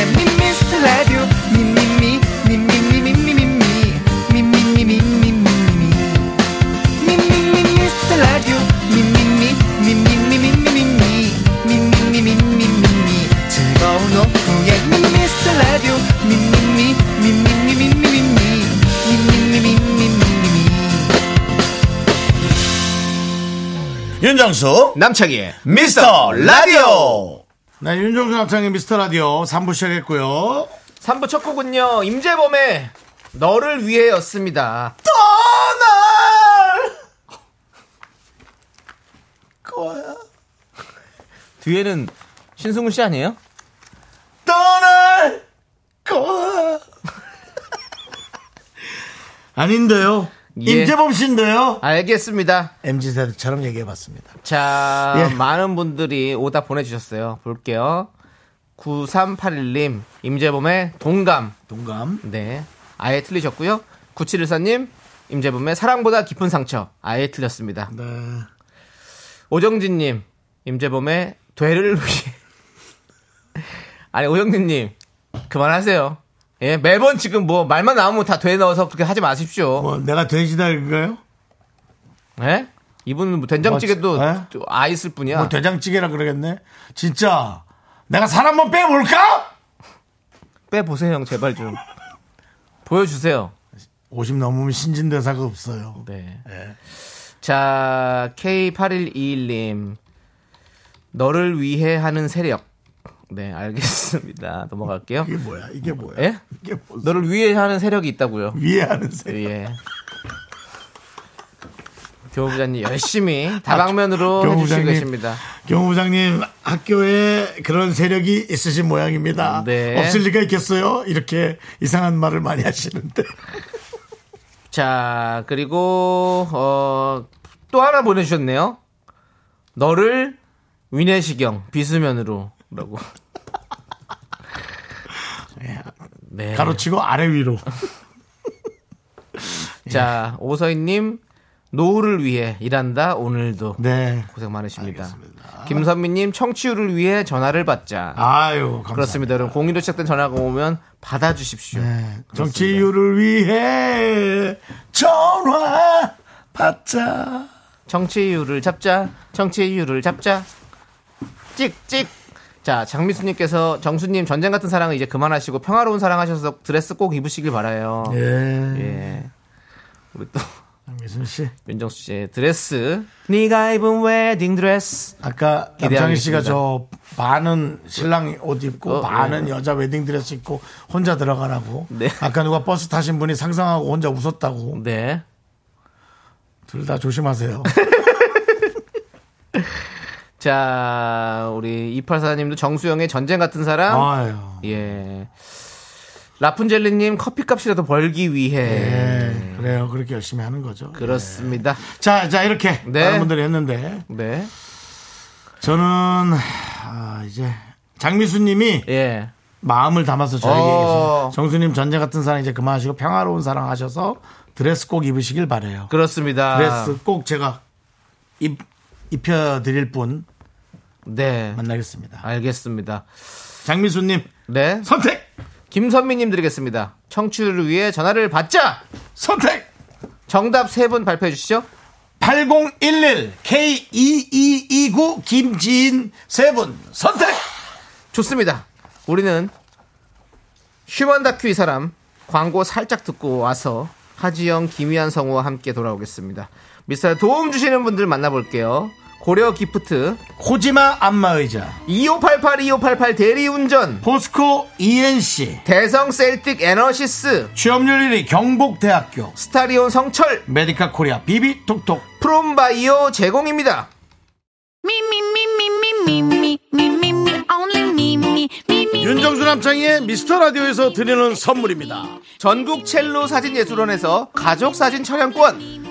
윤정수 남창희의 미스터 라디오. 네, 윤정수 남창의 미스터 라디오 3부 시작했고요. 3부 첫 곡은요 임재범의 너를 위해였습니다 떠날 거야. 뒤에는 신승훈 씨 아니에요? 떠날 거야. 아닌데요. 예. 임재범 씨인데요. 알겠습니다 MZ 세대처럼 얘기해봤습니다. 자, 예. 많은 분들이 오답 보내주셨어요. 볼게요. 9381님, 임재범의 동감. 동감. 네. 아예 틀리셨고요. 9714님, 임재범의 사랑보다 깊은 상처. 아예 틀렸습니다. 네. 오정진님, 임재범의 되를 위해. 아니, 오정진님, 그만하세요. 예, 매번 지금 뭐 말만 나오면 다 돼 넣어서 그렇게 하지 마십시오. 뭐 내가 돼지다 그거요? 예? 이분은 뭐 된장찌개도 뭐, 예? 또아 있을 뿐이야. 뭐 돼장찌개라 그러겠네. 진짜 내가 살 한번 빼볼까? 빼보세요, 형, 제발 좀. 보여주세요. 50 넘으면 신진대사가 없어요. 네. 예. 자, K8121님. 너를 위해 하는 세력. 네, 알겠습니다. 넘어갈게요. 이게 뭐야? 이게 뭐야? 예? 이게 뭐 너를 위해 하는 세력이 있다고요. 위에하는 세. 예. 교부장님 열심히 다방면으로 교 해주시고. 계십니다. 경부장님 학교에 그런 세력이 있으신 모양입니다. 네. 없을 리가 있겠어요? 이렇게 이상한 말을 많이 하시는데. 자, 그리고, 어, 또 하나 보내주셨네요. 너를 위내시경, 비수면으로. 라고. 네. 가로치고 아래 위로. 자, 오서희님, 노후를 위해 일한다, 오늘도. 네. 고생 많으십니다. 김선미님, 청취율을 위해 전화를 받자. 아유, 감사합니다. 그렇습니다. 여러분, 공유로 시작된 전화가 오면 받아주십시오. 네. 정치율을 위해 전화 받자. 청취율을 잡자. 청취율을 잡자. 찍 찍. 자, 장미수님께서 정수님 전쟁 같은 사랑은 이제 그만하시고 평화로운 사랑 하셔서 드레스 꼭 입으시길 바라요. 예. 예. 우리 또 미순 씨. 윤정수 씨의 드레스. 네가 입은 웨딩 드레스. 아까 남창희 씨가. 저 반은 신랑 옷 입고 어, 반은 네. 여자 웨딩 드레스 입고 혼자 들어가라고. 네. 아까 누가 버스 타신 분이 상상하고 혼자 웃었다고. 네. 둘 다 조심하세요. 자, 우리 284님도 정수영의 전쟁 같은 사랑. 아유. 예. 라푼젤리님 커피값이라도 벌기 위해. 네, 그래요. 그렇게 열심히 하는 거죠. 그렇습니다. 자, 자 이렇게 네. 많은 분들이 했는데 네. 저는 아, 이제 장미수님이 예. 마음을 담아서 저에게 어. 정수님 전쟁 같은 사랑 이제 그만하시고 평화로운 사랑 하셔서 드레스 꼭 입으시길 바래요. 그렇습니다. 드레스 꼭 제가 입 입혀드릴 분 네. 만나겠습니다. 알겠습니다. 장미수님 네. 선택 김선미님 드리겠습니다. 청취율을 위해 전화를 받자! 선택 정답 세 분 발표해 주시죠. 8011 K2229 김지인 세 분 선택 좋습니다. 우리는 휴먼 다큐 이 사람 광고 살짝 듣고 와서 하지영, 김희한 성우와 함께 돌아오겠습니다. 미스터 도움 주시는 분들 만나볼게요. 고려 기프트, 코지마 안마의자, 2588, 2588 대리운전, 포스코 E&C, 대성 셀틱 에너시스, 취업률 1위 경북대학교 스타리온 성철, 메디카 코리아 비비톡톡, 프롬바이오 제공입니다. 윤정수 남창희의 미스터 라디오에서 드리는 선물입니다. 전국 첼로 사진예술원에서 가족 사진 촬영권.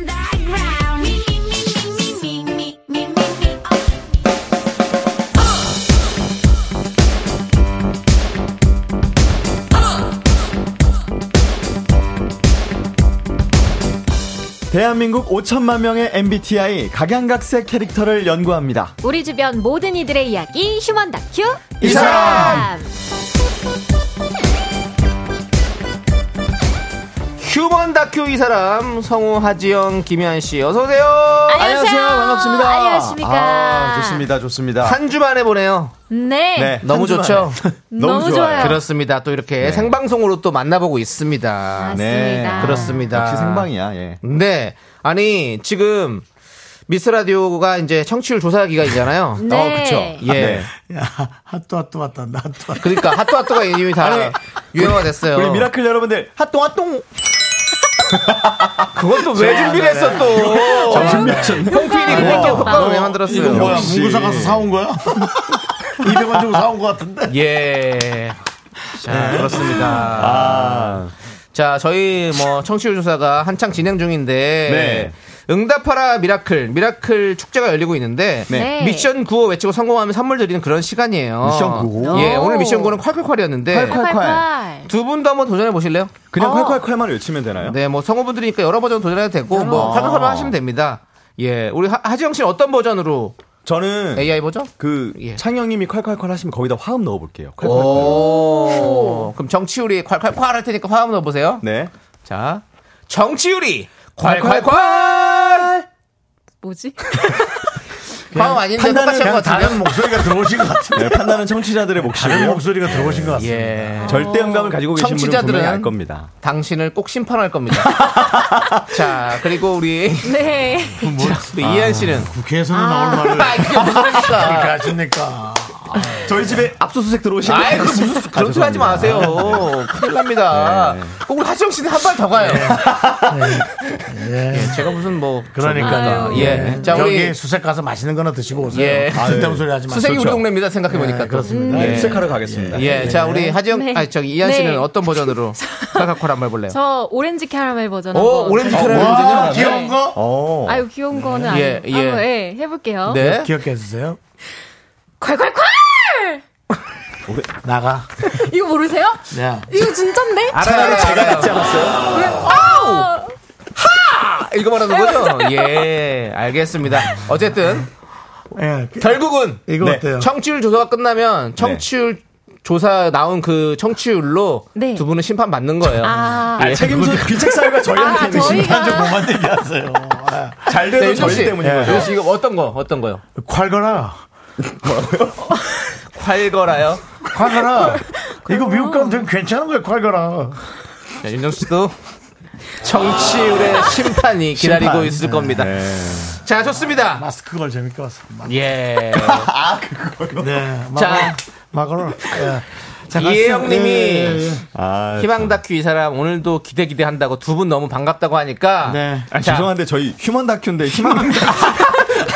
대한민국 5천만 명의 MBTI 각양각색 캐릭터를 연구합니다. 우리 주변 모든 이들의 이야기 휴먼 다큐. 이사 휴먼 다큐 이 사람 성우 하지영 김현 씨 어서 오세요. 안녕하세요. 반갑습니다. 안녕하십니까. 아, 좋습니다. 좋습니다. 한 주 만에 보네요. 네. 네, 너무 좋죠. 너무 좋아요. 그렇습니다. 또 이렇게 네. 생방송으로 또 만나보고 있습니다. 맞습니다. 그렇습니다. 역시 생방이야. 예. 네. 아니 지금 미스 라디오가 이제 청취율 조사 기간이잖아요. 네. 어, 그쵸. 예. 네. 야 핫도 핫도 왔다 나 핫도 그러니까 핫도 핫도가 이미 다 유행어가 됐어요. 우리 미라클 여러분들 핫동 핫동. 그것도 왜 준비를 했어 또? 잘 준비하셨네. 홍피디 그렇게 효과를 왜 만들었어요? 이거 뭐야. 문구사 가서 사온 거야? 200원 주고 사온 거 같은데 예. 자, 그렇습니다. 아. 자, 저희 뭐 청취율 조사가 한창 진행 중인데 네. 응답하라 미라클 미라클 축제가 열리고 있는데 네. 미션 구호 외치고 성공하면 선물 드리는 그런 시간이에요. 미션 구호? 예, 오. 오늘 미션 구호는 콸콸콸이었는데 콸콸. 콸콸. 두 분도 한번 도전해 보실래요? 그냥 어. 콸콸콸만 외치면 되나요? 네, 뭐 성우분들이니까 여러 버전 도전해도 되고 뭐 아. 콸콸콸 하시면 됩니다. 예, 우리 하, 하지영 씨는 어떤 버전으로 저는 AI 버전? 그 예. 창영님이 콸콸콸 하시면 거기다 화음 넣어볼게요. 콸콸콸. 오. 그럼 정치율이 콸콸콸 할 테니까 화음 넣어보세요. 네. 자, 정치율이 콸콸콸! 뭐지? 화음 아닌데 판단은 똑같이 한것 같은데? 다른 목소리가 들어오신 것 같은데 네, 판단은 청취자들의 다른 몫이고요. 목소리가 들어오신 것 같습니다 예. 절대 음감을 가지고 계신 청취자들은 알 겁니다. 당신을 꼭 심판할 겁니다. 자, 그리고 우리, 네. 자, 우리 이한 씨는. 국회에서는 나올 말을 아, 이게 무슨? 하십니까 저희 집에 압수수색 들어오신 아이, 그 무슨, 그런 소리 하지 마세요. 큰일 납니다. 네. 꼭 우리 하지영 씨는 한 발 더 가요. 예, 제가 무슨 뭐. 그러니까요 아유. 예. 자, 우리. 여기 수색 가서 맛있는 거나 드시고 오세요 예. 아, 쓸데없는 소리 하지 마세요 수생이 우리. 동네입니다. 생각해보니까. 네, 또. 그렇습니다. 예. 네, 수색하러 가겠습니다. 예, 자 우리 하지영, 네. 아니 저기 이한 씨는 네. 어떤 버전으로 카카콜 한번 해볼래요? 저 오렌지 캐러멜 버전 오. 오렌지 어, 캐러멜? 귀여운 거 어. 아유 귀여운 거는 예, 아니고 예. 한번 예, 해볼게요. 네. 기억해 주세요 콸콸콸! 나가 이거 모르세요? 야 이거 진짠데? 알아요, 제가 했지 않았어요? 아우! 이거 말하는 거죠? 예, 알겠습니다. 어쨌든 예. 결국은 이거 네. 어때요? 청취율 조사가 끝나면 청취율 조사 나온 그 청취율로 네. 두 분은 심판 받는 거예요. 아, 예. 책임져 귀책 사유가 저희한테 아, 심판 좀 그만 얘기하세요 아, 잘 네, 돼도 윤정 저희 씨, 때문인 거죠. 윤정 씨 이거 어떤 거, 어떤 거요? 콸거라 활거라요? 콸거라 이거 미국 가면 되게 괜찮은 거예요 콸거라 자, 윤정 씨도 청취율의 심판이 기다리고 심판. 있을 겁니다. 네. 자, 좋습니다. 마스크 걸 재밌게 봤습니다 예. 네 자. 마거라 예. 자, 이혜영님이 예, 예, 예. 아, 희망 다큐 이 사람 오늘도 기대 기대 한다고 두 분 너무 반갑다고 하니까 네. 아, 자, 죄송한데 저희 휴먼 다큐인데 희망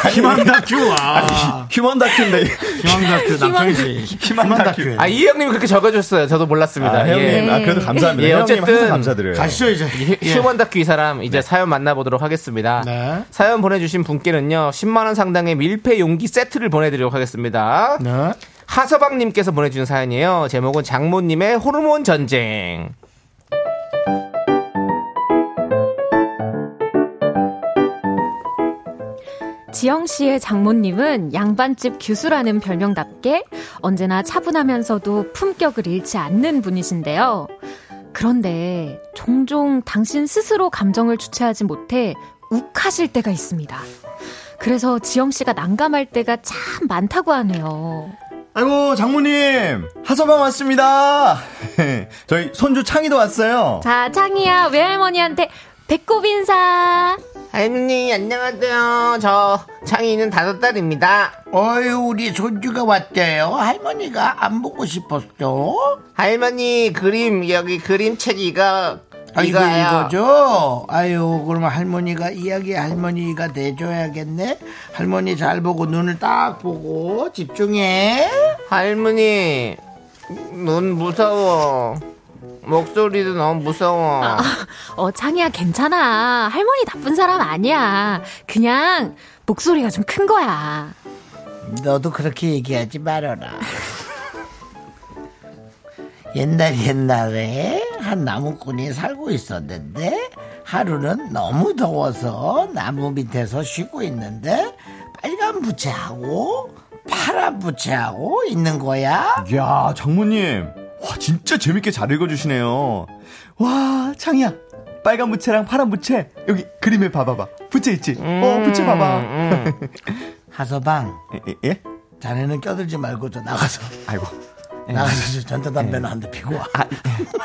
희망 다큐 와 휴먼 다큐인데 희망 다큐 남편이지 희망 다큐 아 이혜영님이 그렇게 적어줬어요. 저도 몰랐습니다. 아, 형님 예. 아, 그래도 감사합니다. 예, 어쨌든 항상 감사드려요. 가시죠 이제 휴- 휴먼 다큐 이 사람 이제 사연 만나보도록 하겠습니다. 네. 사연 보내주신 분께는요 10만 원 상당의 밀폐 용기 세트를 보내드리도록 하겠습니다. 네. 하서방님께서 보내주신 사연이에요. 제목은 장모님의 호르몬 전쟁. 지영 씨의 장모님은 양반집 규수라는 별명답게 언제나 차분하면서도 품격을 잃지 않는 분이신데요. 그런데 종종 당신 스스로 감정을 주체하지 못해 욱하실 때가 있습니다. 그래서 지영 씨가 난감할 때가 참 많다고 하네요. 아이고 장모님 하서방 왔습니다. 저희 손주 창이도 왔어요. 자, 창이야, 외할머니한테 배꼽 인사. 할머니 안녕하세요. 저 창이는 다섯 달입니다. 어유 우리 손주가 왔대요 할머니가 안 보고 싶었어 할머니 그림 여기 그림책이가 아, 이거. 읽어줘? 아유, 그러면 할머니가 이야기 할머니가 대줘야겠네? 할머니 잘 보고 눈을 딱 보고 집중해. 할머니, 눈 무서워. 목소리도 너무 무서워. 어, 창희야, 괜찮아. 할머니 나쁜 사람 아니야. 그냥 목소리가 좀 큰 거야. 너도 그렇게 얘기하지 말아라. 옛날 옛날에 한 나무꾼이 살고 있었는데 하루는 너무 더워서 나무 밑에서 쉬고 있는데 빨간 부채하고 파란 부채하고 있는 거야. 이야, 장모님. 와, 진짜 재밌게 잘 읽어주시네요. 와, 창이야. 빨간 부채랑 파란 부채. 여기 그림에 봐봐봐. 부채 있지? 어, 부채 봐봐. 하서방, 예, 예? 자네는 껴들지 말고 저 나가서 아이고. 나가서 저 전자담배나 한 대 피고 와.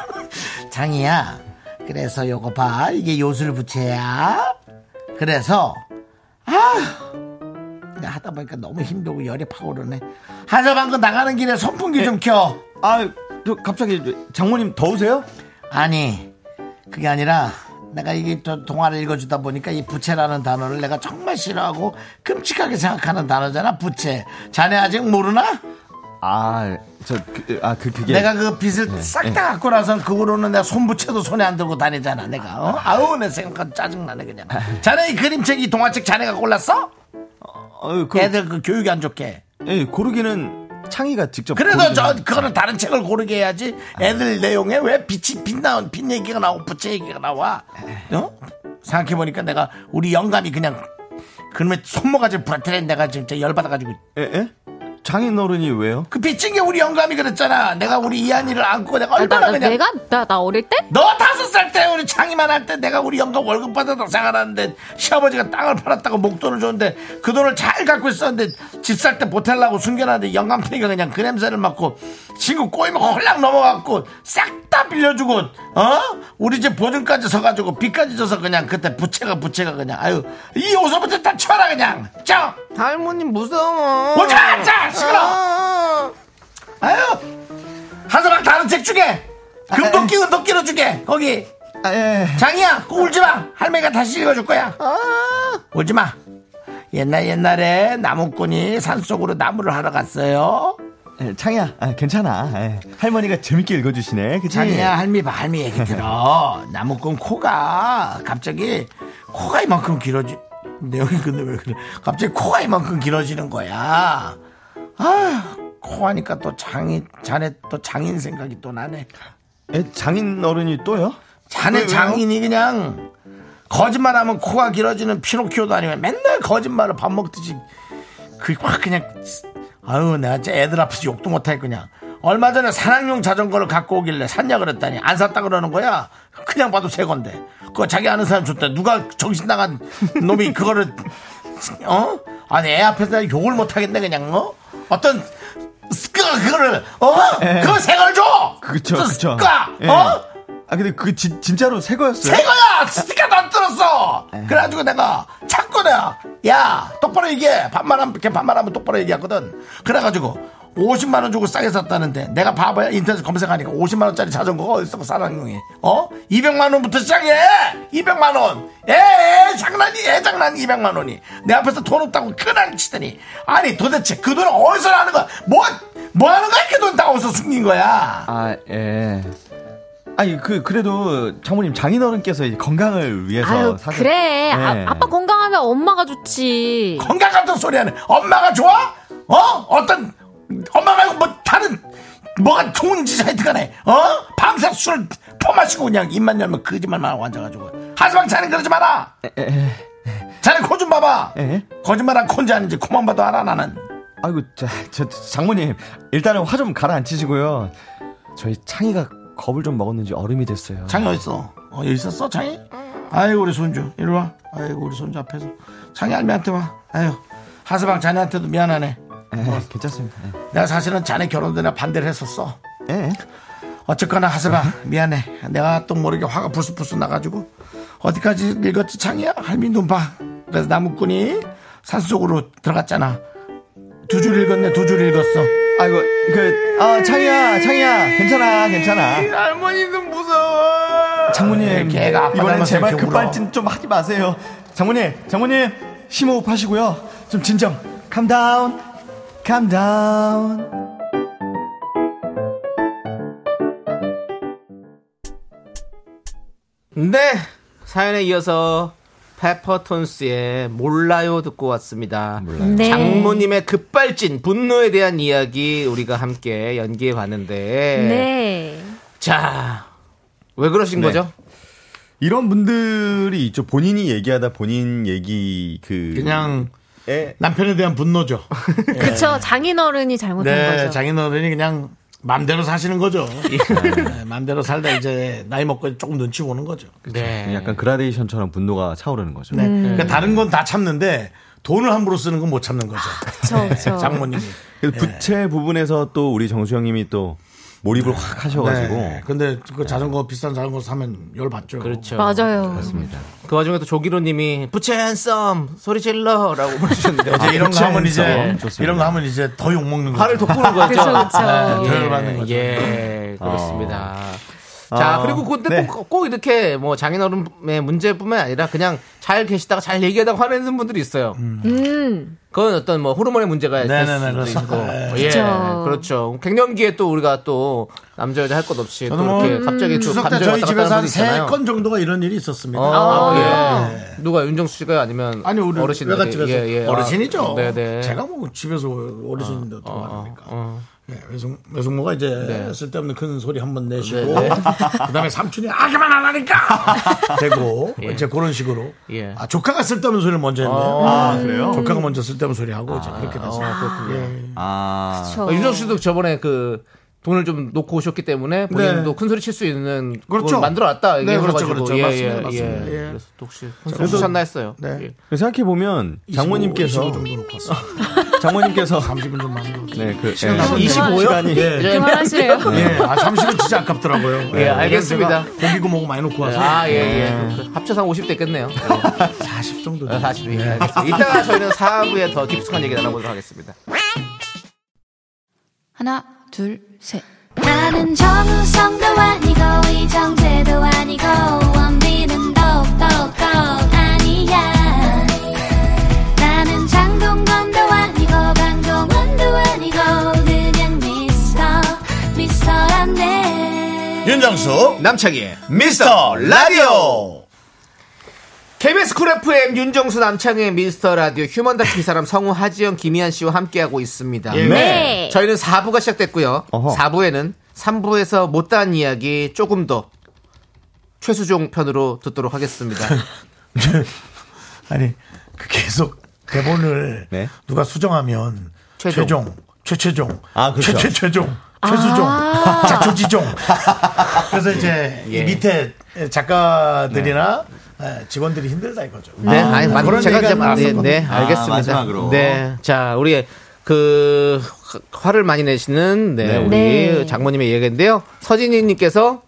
장이야. 그래서 요거 봐. 이게 요술 부채야. 그래서 아 하다 보니까 너무 힘들고 열이 팍 오르네. 하서방 그 나가는 길에 선풍기 좀 켜. 아, 저 갑자기 장모님 더우세요? 아니 그게 아니라 내가 이게 또 동화를 읽어주다 보니까 이 부채라는 단어를 내가 정말 싫어하고 끔찍하게 생각하는 단어잖아 부채 자네 아직 모르나? 아, 저, 그, 아, 그, 그게. 내가 그 빚을 싹다 갖고 나선 그 후로는 내가 손부채도 손에 안 들고 다니잖아 내가 어? 아우 내 생각하면 짜증나네 그냥 자네 이 그림책 이 동화책 자네가 골랐어? 어, 그, 애들 그 교육이 안 좋게 예, 고르기는 창이가 직접. 그래도 저. 그거는 다른 책을 고르게 해야지 애들 내용에 왜 빛이 빛 나온 빛 얘기가 나오고 부채 얘기가 나와 어? 생각해 보니까 내가 우리 영감이 그냥 그놈의 손모가지를 부러뜨린 내가 진짜 열받아가지고 예, 예? 장인 어른이 왜요? 그 빚진 게 우리 영감이 그랬잖아 내가 우리 이한이를 안고 내가 나, 얼마나 나, 그냥 내가? 나, 나 어릴 때? 너 다섯 살 때 우리 창이만 할 때 내가 우리 영감 월급 받아서 생활하는데 시아버지가 땅을 팔았다고 목돈을 줬는데 그 돈을 잘 갖고 있었는데 집 살 때 보태려고 숨겨놨는데 영감탱이가 그냥 그 냄새를 맡고 친구 꼬이면 홀랑 넘어갔고 싹 다 빌려주고 어 우리 집 보증까지 서가지고 빚까지 져서 그냥 그때 부채가 부채가 그냥 아유 이 옷부터 다 쳐라 그냥 자 할머니 무서워. 오자 자 시끄러 아유 한서방 다른 책 주게 금도끼 은도끼로 주게 거기 아, 예. 장이야, 꼭 울지 마. 할머니가 다시 읽어줄 거야. 울지 마. 옛날 옛날에 나무꾼이 산 속으로 나무를 하러 갔어요. 예, 창이야, 아, 괜찮아. 예. 할머니가 재밌게 읽어주시네. 그치? 장이야, 할미 봐, 할미 얘기 들어. 나무꾼 코가 갑자기 코가 이만큼 길어지. 내용이 근데 왜 그래? 갑자기 코가 이만큼 길어지는 거야. 아, 코 하니까 또 장인, 자네 또 장인 생각이 또 나네. 예, 장인 어른이 또요? 자네 왜? 장인이 그냥 거짓말하면 코가 길어지는 피노키오도 아니면 맨날 거짓말을 밥 먹듯이 그확 그냥 아유 내가 진짜 애들 앞에서 욕도 못할 그냥 얼마 전에 산악용 자전거를 갖고 오길래 샀냐 그랬더니 안 샀다 그러는 거야 그냥 봐도 새 건데 그거 자기 아는 사람 줬대 누가 정신 나간 놈이 그거를 어 아니 애 앞에서 욕을 못 하겠네 그냥 어 어떤 스크가 그거를 어 그거 새걸 줘 그쵸, 저 그쵸. 스크가 예. 어 아, 근데 그 진, 진짜로 새 거였어요? 새 거야! 스티커도 안 뜯었어! 그래가지고 내가 자꾸 내가, 야, 똑바로 얘기해! 반말하면, 반말하면 똑바로 얘기하거든. 그래가지고, 50만 원 주고 싸게 샀다는데, 내가 바보야? 인터넷 검색하니까 50만 원짜리 자전거가 어딨어, 사랑용이. 어? 200만 원부터 시작해! 200만 원! 에, 장난이, 애 장난 200만 원이. 내 앞에서 돈 없다고 그날 치더니, 아니, 도대체 그 돈을 어디서 나는 거야? 뭐, 뭐 하는 거야? 그 돈 다 어디서 숨긴 거야? 아, 예. 아니, 그, 그래도 장모님 장인어른께서 건강을 위해서 아유, 사셨- 그래. 예. 아, 아빠 건강하면 엄마가 좋지. 건강 같은 소리 하네. 엄마가 좋아? 어? 어떤, 엄마 말고 뭐 다른, 뭐가 좋은지 하여튼간에, 어? 밤새 술 퍼마시고 그냥 입만 열면 거짓말만 하고 앉아가지고. 하지만 자네 그러지 마라. 자네 코 좀 봐봐. 예? 거짓말한 콘지 아닌지 코만 봐도 알아 나는. 아이고, 저, 저, 장모님. 일단은 화 좀 가라앉히시고요. 저희 창이가 겁을 좀 먹었는지 얼음이 됐어요. 장이 어딨어? 어, 여기 있었어, 장이? 아이고, 우리 손주. 이리 와. 아이고, 우리 손주 앞에서. 장이 할미한테 와. 아유, 하스방 자네한테도 미안하네. 예, 괜찮습니다. 내가 사실은 자네 결혼 전에 반대를 했었어. 예. 예. 어쨌거나 하세봐 미안해 내가 또 모르게 화가 불쑥불쑥 나가지고 어디까지 읽었지 창이야 할미 눈 봐 그래서 나무꾼이 산속으로 들어갔잖아 두 줄 읽었네 두 줄 읽었어 아이고, 그, 아, 창희야, 창희야, 괜찮아, 괜찮아. 할머니는 무서워. 장모님, 걔가 아빠 이번엔 닮아서 제발 이렇게 울어. 급발진 좀 하지 마세요. 장모님, 장모님, 심호흡 하시고요. 좀 진정. down, calm down. 네. 사연에 이어서 페퍼톤스의 몰라요 듣고 왔습니다. 네. 장모님의 급발진, 분노에 대한 이야기 우리가 함께 연기해 봤는데. 네. 자, 왜 그러신 네. 거죠? 이런 분들이 있죠. 본인이 얘기하다 본인 얘기 그 그냥 에 남편에 대한 분노죠. 그쵸. 장인어른이 잘못한 네, 거죠. 장인어른이 그냥 맘대로 사시는 거죠. 네, 맘대로 살다 이제 나이 먹고 조금 눈치 보는 거죠. 네. 약간 그라데이션처럼 분노가 차오르는 거죠. 네. 그러니까 다른 건 다 참는데 돈을 함부로 쓰는 건 못 참는 거죠. 그쵸, 그쵸. 장모님이. 그래서 부채 부분에서 또 우리 정수영님이 또 몰입을 확 하셔가지고 네. 근데 그 자전거 비싼 자전거 사면 열 받죠. 그렇죠. 맞아요. 맞습니다. 그 와중에 또 조기로님이 부채 한썸 소리 질러라고 보내주셨는데 이제 이런 거 하면 이제. 좋습니다. 이런 거 하면 이제 더 욕 먹는 거죠. 화를 돋구는 거죠. 그쵸, 그쵸. 더 예, 열받는 거죠. 예, 그렇습니다. 자, 어, 그리고 근데 네. 꼭, 꼭 이렇게 뭐 장인어른의 문제뿐만 아니라 그냥 잘 계시다가 잘 얘기하다가 화내는 분들이 있어요. 음. 그건 어떤 뭐 호르몬의 문제가 있을 네네네, 수도 그렇습니다. 있고. 네. 예, 그쵸. 그렇죠. 갱년기에 또 우리가 또 남자 여자 할 것 없이 또뭐 이렇게 갑자기 또 추석 때 감정이 저희 왔다 집에서 하는 한 분이 세 있잖아요. 건 정도가 이런 일이 있었습니다. 아, 예. 예. 누가 윤정수 씨가 아니면 아니 우리 어르신들이 외갓집에서 예, 예. 어르신이죠. 아, 네네. 제가 뭐 집에서 어르신인데 어떻게 어, 말합니까? 어. 예, 외숙, 외숙모가 이제 네. 쓸데없는 큰 소리 한 번 내시고 네, 네. 그다음에 삼촌이 아 그만 안 하니까 되고 예. 이제 그런 식으로 예. 아 조카가 쓸데없는 소리를 먼저 했네요. 아, 그래요? 조카가 먼저 쓸데없는 소리 하고 이제 그렇게 됐어요. 어, 그렇군요. 예. 아 그쵸. 어, 윤정수 씨도 저번에 그 돈을 좀 놓고 오셨기 때문에 본인도 네. 큰 소리 칠 수 있는 그렇죠. 만들어 놨다 네, 그렇죠, 그렇죠. 예, 맞습니다, 예, 맞습니다. 예. 예. 그래서 또 혹시 손 쓰셨나 했어요. 네. 예. 생각해 보면 장모님께서 25 정도 놓고 왔어요. 장모님께서 30은 좀 많은 것 같아요. 네, 그 시간 예, 남았네요. 25요? 시간이 예. 그만하시래요. 예, 아, 30은 진짜 아깝더라고요. 예, 알겠습니다. 제가 고기 구멍 많이 놓고 와서. 아, 예, 예. 그 합쳐서 한 50대 겠네요. 40 정도. 40이. 예, 알겠습니다. 이따가 저희는 4부에 더 깊숙한 얘기 나눠보도록 하겠습니다. 하나, 둘, 셋. 나는 정우성도 아니고, 이정재도 아니고, 원빈은 더욱더 아니고, 그냥 미스터, 미스터란데. 윤정수, 남창희의 미스터 라디오. KBS 쿨 FM 윤정수 남창희의 미스터 라디오 휴먼 다큐 이 사람 성우 하지영 김희한 씨와 함께하고 있습니다. 예. 네. 저희는 4부가 시작됐고요. 어허. 4부에는 3부에서 못다한 이야기 조금 더 최수종 편으로 듣도록 하겠습니다. 아니, 그 계속 대본을 네. 누가 수정하면 최종. 최종, 최최종, 아, 그렇죠. 최최최종, 최수종, 자초지종. 그래서 이제 이 예. 밑에 작가들이나 예, 직원들이 힘들다 이거죠. 네, 아니, 맞, 그런 제가 이제 네, 나왔었거든요. 네, 아, 알겠습니다. 마지막으로. 네, 자, 우리 그 화를 많이 내시는 네, 네. 우리 네. 장모님의 얘기인데요. 서진이님께서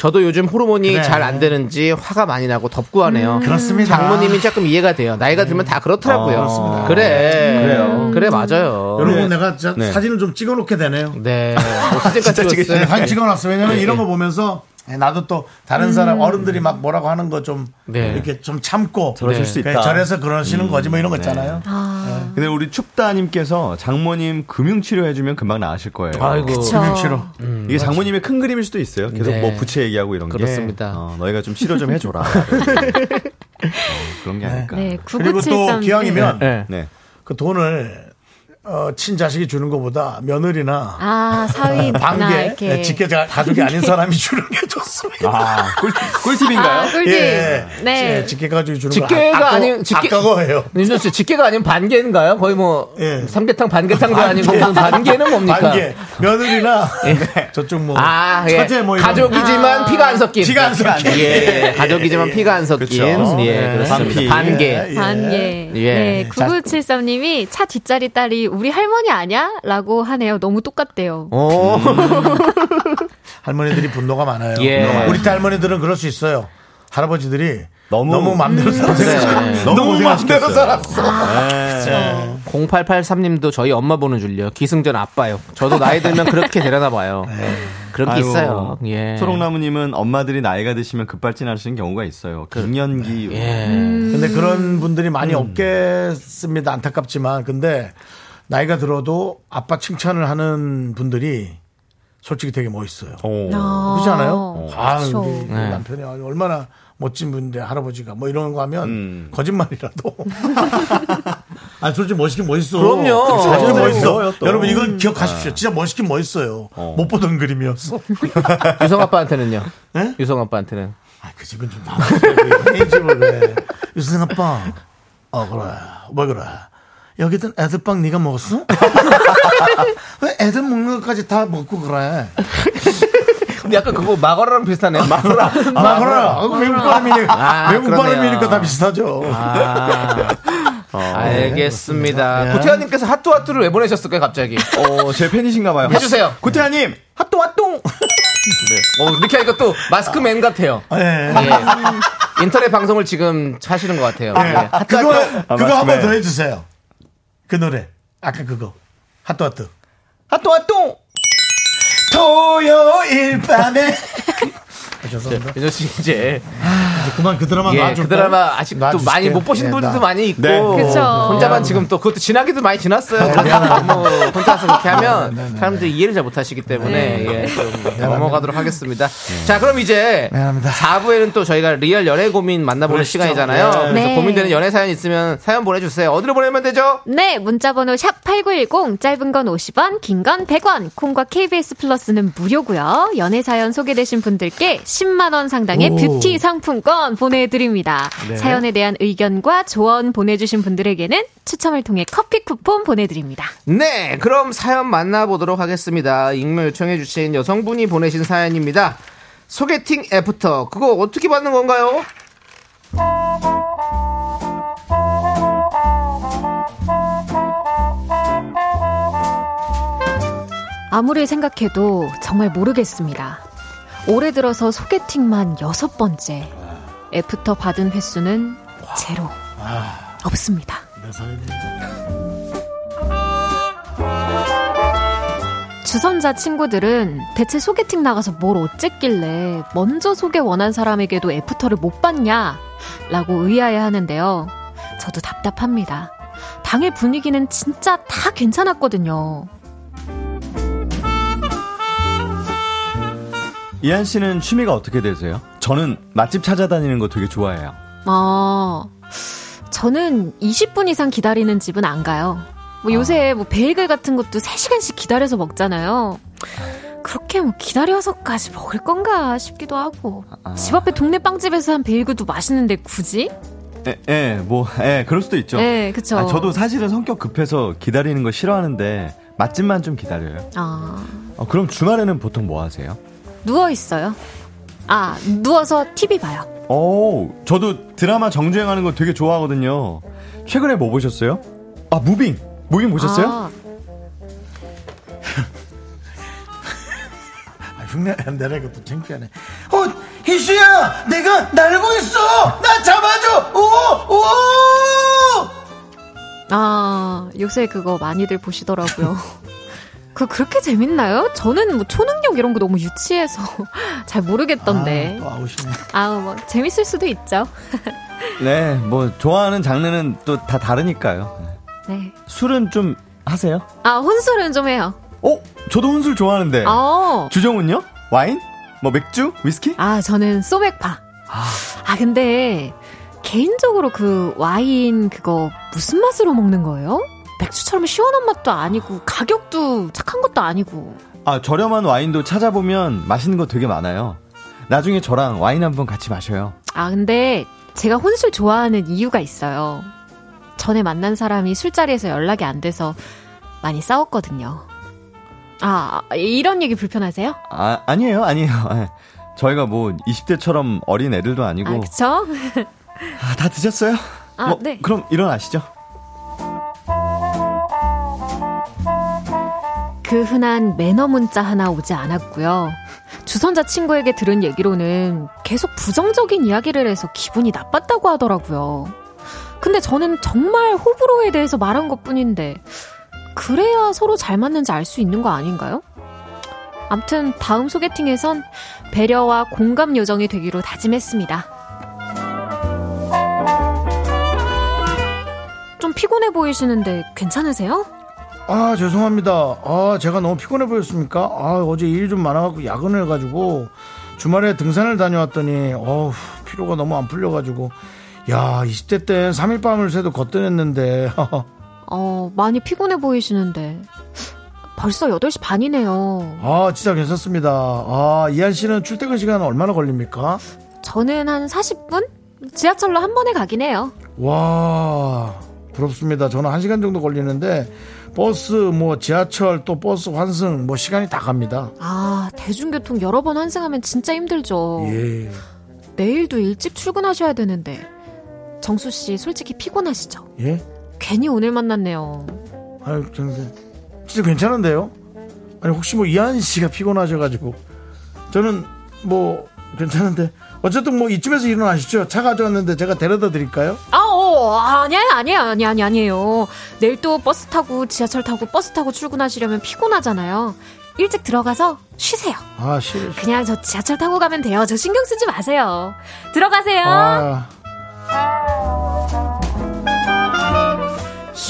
저도 요즘 호르몬이 그래. 잘안 되는지 화가 많이 나고 덥고 하네요. 음. 그렇습니다. 장모님이 조금 이해가 돼요. 나이가 들면 다 그렇더라고요. 어, 그렇습니다. 그래, 그래요. 그래 맞아요. 여러분 내가 진짜 네. 사진을 좀 찍어놓게 되네요. 네, 뭐 사진까지 네, 찍었어요. 사진 찍어놨어. 왜냐면 이런 거 보면서 예, 나도 또 다른 사람 어른들이 막 뭐라고 하는 거 좀 네. 이렇게 좀 참고 저러실 수 그래, 있다. 저래서 그러시는 거지 뭐 이런 거 네. 있잖아요. 아, 근데 우리 춥다님께서 장모님 금융치료 해주면 금방 나으실 거예요. 아이고, 그쵸. 금융치료. 이게 장모님의 큰 그림일 수도 있어요. 계속 네. 뭐 부채 얘기하고 이런 게. 그렇습니다. 어, 너희가 좀 치료 좀 해줘라. 어, 그런 게 아닐까. 네, 그리고 또 9973. 기왕이면 네. 네. 그 돈을 어, 친자식이 주는 것보다 며느리나 아, 사위나 반개 이렇게. 직계 가족이 아닌 사람이 주는 게 좋습니다. 아, 꿀, 꿀팁인가요? 아, 꿀팁. 예. 네. 직계 가족이 주는 직계가 거 아- 아닌- 직계- 아까워해요. 윤정 씨 직계가 아니면 반개인가요? 거의 뭐 예. 삼계탕 반계탕도 반개. 아니고 무슨 반개는 뭡니까? 반개 며느리나 저쪽 뭐 아, 예. 처제 뭐 이런 가족이지만 아. 피가 안 섞인. 피가 안 섞인. 예, 예. 가족이지만 피가 안 섞인. 그쵸. 예, 네. 그렇습니다. 반피. 반개. 예. 반예. 예. 네, 9973님이 차 뒷자리 딸이 우리 할머니 아냐? 라고 하네요. 너무 똑같대요. 오. 할머니들이 분노가 많아요. 예. 우리 때 할머니들은 그럴 수 있어요. 할아버지들이 너무- 너무, 맘대로 살았어. 네. 너무, 너무 맘대로. 살았어. 네. 0883님도 저희 엄마 보는 줄요. 기승전 아빠요. 저도 나이 들면 그렇게 되려나 봐요. 그런 게 아유, 있어요. 예. 초록나무님은 엄마들이 나이가 드시면 급발진하시는 경우가 있어요. 갱년기. 예. 근데 그런 분들이 많이 없겠습니다. 안타깝지만. 근데 나이가 들어도 아빠 칭찬을 하는 분들이 솔직히 되게 멋있어요. 아, 그렇지 않아요? 아, 그쵸. 우리 네. 남편이 얼마나 멋진 분인데 할아버지가 뭐 이런 거 하면 음. 거짓말이라도. 아, 솔직히 멋있긴 멋있어. 그럼요. 솔직히 어, 멋있어. 또. 여러분 이건 기억하십시오. 진짜 멋있긴 멋있어요. 못 보던 그림이었어. 유성 아빠한테는요. 네? 유성 아빠한테는. 아, 그 집은 좀 나가서 이 집을 왜. 유승 아빠. 어, 그래. 왜 그래. 여기든 애들빵 네가 먹었어? 왜 애들 먹는 것까지 다 먹고 그래? 근데 약간 그거 마거라랑 비슷하네. 마거라. 아, 마거라. 아, 외국 발음이니까. 아, 외국. 발음이니까 다 비슷하죠. 아, 알겠습니다. 예. 고태환님께서 핫도핫도를 왜 보내셨을까요, 갑자기? 어, 제 팬이신가 봐요. 해주세요. 구태환님, 핫도 핫동! 네. 어, 이렇게 하니까 또 마스크맨 같아요. 예. 예. 인터넷 방송을 지금 하시는 것 같아요. 예. 아, 그거, 아, 그거 한 번. 더 해주세요. 그 노래. 아까 그거. 핫도 핫도. 핫도 핫동! 토요일 밤에. 아, 죄송합니다. 씨 이제 이제 그만 그 드라마 예? 그 드라마 아직 또 놔주실게요. 많이 못 보신 예, 분들도 나- 많이 있고 네. 그쵸. 혼자만 지금 또 그것도 지나기도 많이 지났어요. 그래서 너무 혼자서 그렇게 하면 사람들이 이해를 잘 못하시기 때문에 예, 좀 넘어가도록 하겠습니다. 자, 그럼 이제 미안합니다. 4부에는 또 저희가 리얼 연애 고민 만나보는 그러시죠. 시간이잖아요. 예. 그래서 네. 고민되는 연애 사연 있으면 사연 보내주세요. 어디로 보내면 되죠? 네, 문자번호 샵 8910, 짧은 건 50원, 긴 건 100원, 콩과 KBS 플러스는 무료고요 연애 사연 소개되신 분들께 10만 원 상당의 오. 뷰티 상품권 보내드립니다. 네. 사연에 대한 의견과 조언 보내주신 분들에게는 추첨을 통해 커피 쿠폰 보내드립니다. 네, 그럼 사연 만나보도록 하겠습니다. 익명 요청해주신 여성분이 보내신 사연입니다. 소개팅 애프터 그거 어떻게 받는 건가요? 아무리 생각해도 정말 모르겠습니다. 올해 들어서 소개팅만 여섯 번째. 애프터 받은 횟수는 제로. 없습니다. 내 사연이. 주선자 친구들은 대체 소개팅 나가서 뭘 어쨌길래 먼저 소개 원한 사람에게도 애프터를 못 받냐? 라고 의아해 하는데요. 저도 답답합니다. 당일 분위기는 진짜 다 괜찮았거든요. 이한 씨는 취미가 어떻게 되세요? 저는 맛집 찾아다니는 거 되게 좋아해요. 아, 저는 20분 이상 기다리는 집은 안 가요. 뭐 요새 뭐 베이글 같은 것도 3시간씩 기다려서 먹잖아요. 그렇게 뭐 기다려서까지 먹을 건가 싶기도 하고. 집 앞에 동네 빵집에서 한 베이글도 맛있는데 굳이? 예, 예, 뭐, 예, 그럴 수도 있죠. 네, 그쵸. 아, 저도 사실은 성격 급해서 기다리는 거 싫어하는데 맛집만 좀 기다려요. 아, 어, 그럼 주말에는 보통 뭐 하세요? 누워 있어요. 아, 누워서 TV 봐요. 오, 저도 드라마 정주행하는 거 되게 좋아하거든요. 최근에 뭐 보셨어요? 아, 무빙. 무빙 보셨어요? 아, 아, 흉내 안 내라 이것도 창피하네. 어, 희수야, 내가 날고 있어. 나 잡아줘. 오, 오. 아, 요새 그거 많이들 보시더라고요. 그 그렇게 재밌나요? 저는 뭐 초능력 이런 거 너무 유치해서 잘 모르겠던데. 또 아웃이네. 아우 뭐 재밌을 수도 있죠. 네, 뭐 좋아하는 장르는 또 다 다르니까요. 네. 술은 좀 하세요? 아 혼술은 좀 해요. 어, 저도 혼술 좋아하는데. 어. 주정은요? 와인? 뭐 맥주? 위스키? 아 저는 소맥파. 아 근데 개인적으로 그 와인 그거 무슨 맛으로 먹는 거예요? 맥주처럼 시원한 맛도 아니고 가격도 착한 것도 아니고. 아, 저렴한 와인도 찾아보면 맛있는 거 되게 많아요. 나중에 저랑 와인 한번 같이 마셔요. 아 근데 제가 혼술 좋아하는 이유가 있어요. 전에 만난 사람이 술자리에서 연락이 안 돼서 많이 싸웠거든요. 아 이런 얘기 불편하세요? 아, 아니에요, 아니에요. 예. 저희가 뭐 20대처럼 어린 애들도 아니고. 아 그쵸? 아, 다 드셨어요? 아, 뭐, 네. 그럼 일어나시죠. 그 흔한 매너 문자 하나 오지 않았고요. 주선자 친구에게 들은 얘기로는 계속 부정적인 이야기를 해서 기분이 나빴다고 하더라고요. 근데 저는 정말 호불호에 대해서 말한 것 뿐인데, 그래야 서로 잘 맞는지 알 수 있는 거 아닌가요? 암튼 다음 소개팅에선 배려와 공감 요정이 되기로 다짐했습니다. 좀 피곤해 보이시는데 괜찮으세요? 아 죄송합니다. 아 제가 너무 피곤해 보였습니까? 아 어제 일이 좀 많아갖고 야근을 해가지고 주말에 등산을 다녀왔더니 어우 피로가 너무 안 풀려가지고 야 20대 때 3일 밤을 새도 거뜬했는데 어, 많이 피곤해 보이시는데. 벌써 8시 반이네요. 아 진짜 괜찮습니다. 아 이한 씨는 출퇴근 시간 얼마나 걸립니까? 저는 한 40분? 지하철로 한 번에 가긴 해요. 와 부럽습니다. 저는 1 시간 정도 걸리는데 버스 뭐 지하철 또 버스 환승 뭐 시간이 다 갑니다. 아, 대중교통 여러 번 환승하면 진짜 힘들죠. 예. 내일도 일찍 출근하셔야 되는데. 정수 씨 솔직히 피곤하시죠? 예? 괜히 오늘 만났네요. 아유, 저는 진짜 괜찮은데요? 아니, 혹시 뭐 이한 씨가 피곤하셔가지고. 저는 뭐 괜찮은데. 어쨌든 뭐 이쯤에서 일어나시죠. 차 가져왔는데 제가 데려다 드릴까요? 아, 어, 아니에요, 아니에요, 아니, 아니, 아니에요. 내일 또 버스 타고, 지하철 타고, 버스 타고 출근하시려면 피곤하잖아요. 일찍 들어가서 쉬세요. 아, 싫어. 그냥 저 지하철 타고 가면 돼요. 저 신경 쓰지 마세요. 들어가세요. 아,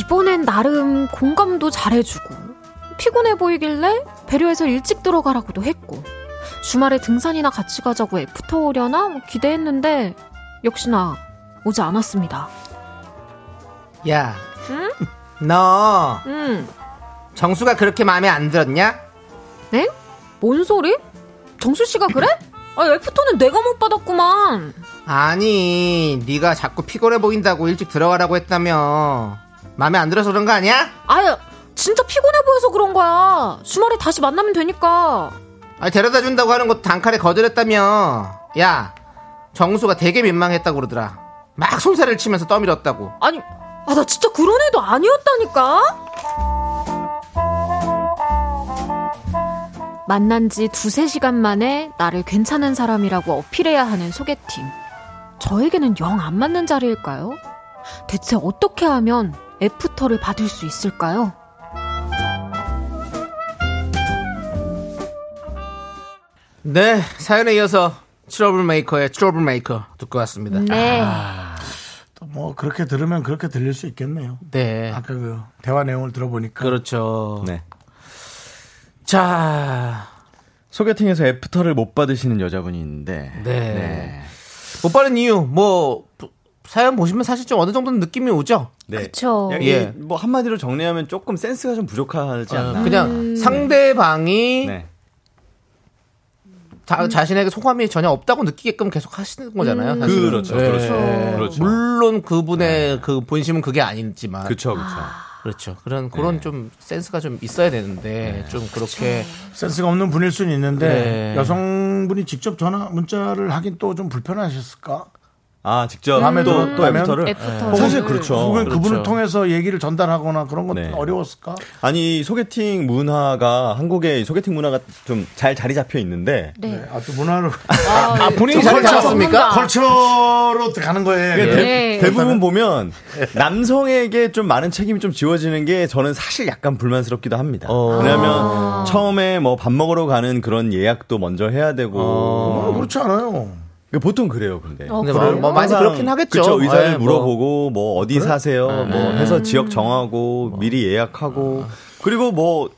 이번엔 나름 공감도 잘해주고 피곤해 보이길래 배려해서 일찍 들어가라고도 했고 주말에 등산이나 같이 가자고 애프터 오려나 뭐 기대했는데 역시나 오지 않았습니다. 야, 응? 너 응. 정수가 그렇게 마음에 안 들었냐? 네? 뭔 소리? 정수 씨가 그래? 아, 애프터는 내가 못 받았구만. 아니, 네가 자꾸 피곤해 보인다고 일찍 들어가라고 했다며. 마음에 안 들어서 그런 거 아니야? 아유, 진짜 피곤해 보여서 그런 거야. 주말에 다시 만나면 되니까. 아니, 데려다 준다고 하는 것도 단칼에 거절했다며. 야, 정수가 되게 민망했다고 그러더라. 막 솔사를 치면서 떠밀었다고. 아니, 아, 나 진짜 그런 애도 아니었다니까? 만난 지 두세 시간 만에 나를 괜찮은 사람이라고 어필해야 하는 소개팅. 저에게는 영 안 맞는 자리일까요? 대체 어떻게 하면 애프터를 받을 수 있을까요? 네, 사연에 이어서 트러블 메이커의 트러블 메이커 듣고 왔습니다. 네. 또 뭐 그렇게 들으면 그렇게 들릴 수 있겠네요. 네. 아까 그 대화 내용을 들어보니까. 그렇죠. 네. 자, 소개팅에서 애프터를 못 받으시는 여자분이 있는데. 네. 못 받은 이유, 뭐, 사연 보시면 사실 좀 어느 정도는 느낌이 오죠? 네. 그쵸. 야, 예. 이뭐 한마디로 정리하면 조금 센스가 좀 부족하지 않나. 어, 그냥 상대방이 네. 자, 자신에게 호감이 전혀 없다고 느끼게끔 계속 하시는 거잖아요. 음. 사실은. 그렇죠, 네. 그렇죠. 그렇죠. 물론 그분의 그 본심은 그게 아니지만. 그쵸, 그쵸. 그렇죠. 그런 그런 네. 좀 센스가 좀 있어야 되는데 좀 그렇게 센스가 없는 분일 수는 있는데 네. 여성분이 직접 전화 문자를 하긴 또 좀 불편하셨을까? 아, 직접 마음에 또, 들었다면? 또 애프터를. 애프터. 사실 그렇죠. 혹은 그렇죠. 그분을 통해서 얘기를 전달하거나 그런 것도 네. 어려웠을까? 아니, 소개팅 문화가, 한국의 소개팅 문화가 좀 잘 자리 잡혀 있는데. 네. 아, 또 문화로. 아, 본인이 잘 컬처, 잡았습니까? 컬처로 가는 거예요. 그러니까 대, 네. 대부분 보면 남성에게 좀 많은 책임이 좀 지워지는 게 저는 사실 약간 불만스럽기도 합니다. 어. 왜냐하면 처음에 뭐 밥 먹으러 가는 그런 예약도 먼저 해야 되고 어, 그렇지 않아요. 그러니까 보통 그래요, 근데. 어, 근데 그래요? 뭐, 뭐 많이 그렇긴 하겠죠. 그쵸, 의사를 예, 뭐. 물어보고 뭐 어디 사세요, 뭐 해서 지역 정하고 미리 예약하고 그리고 뭐.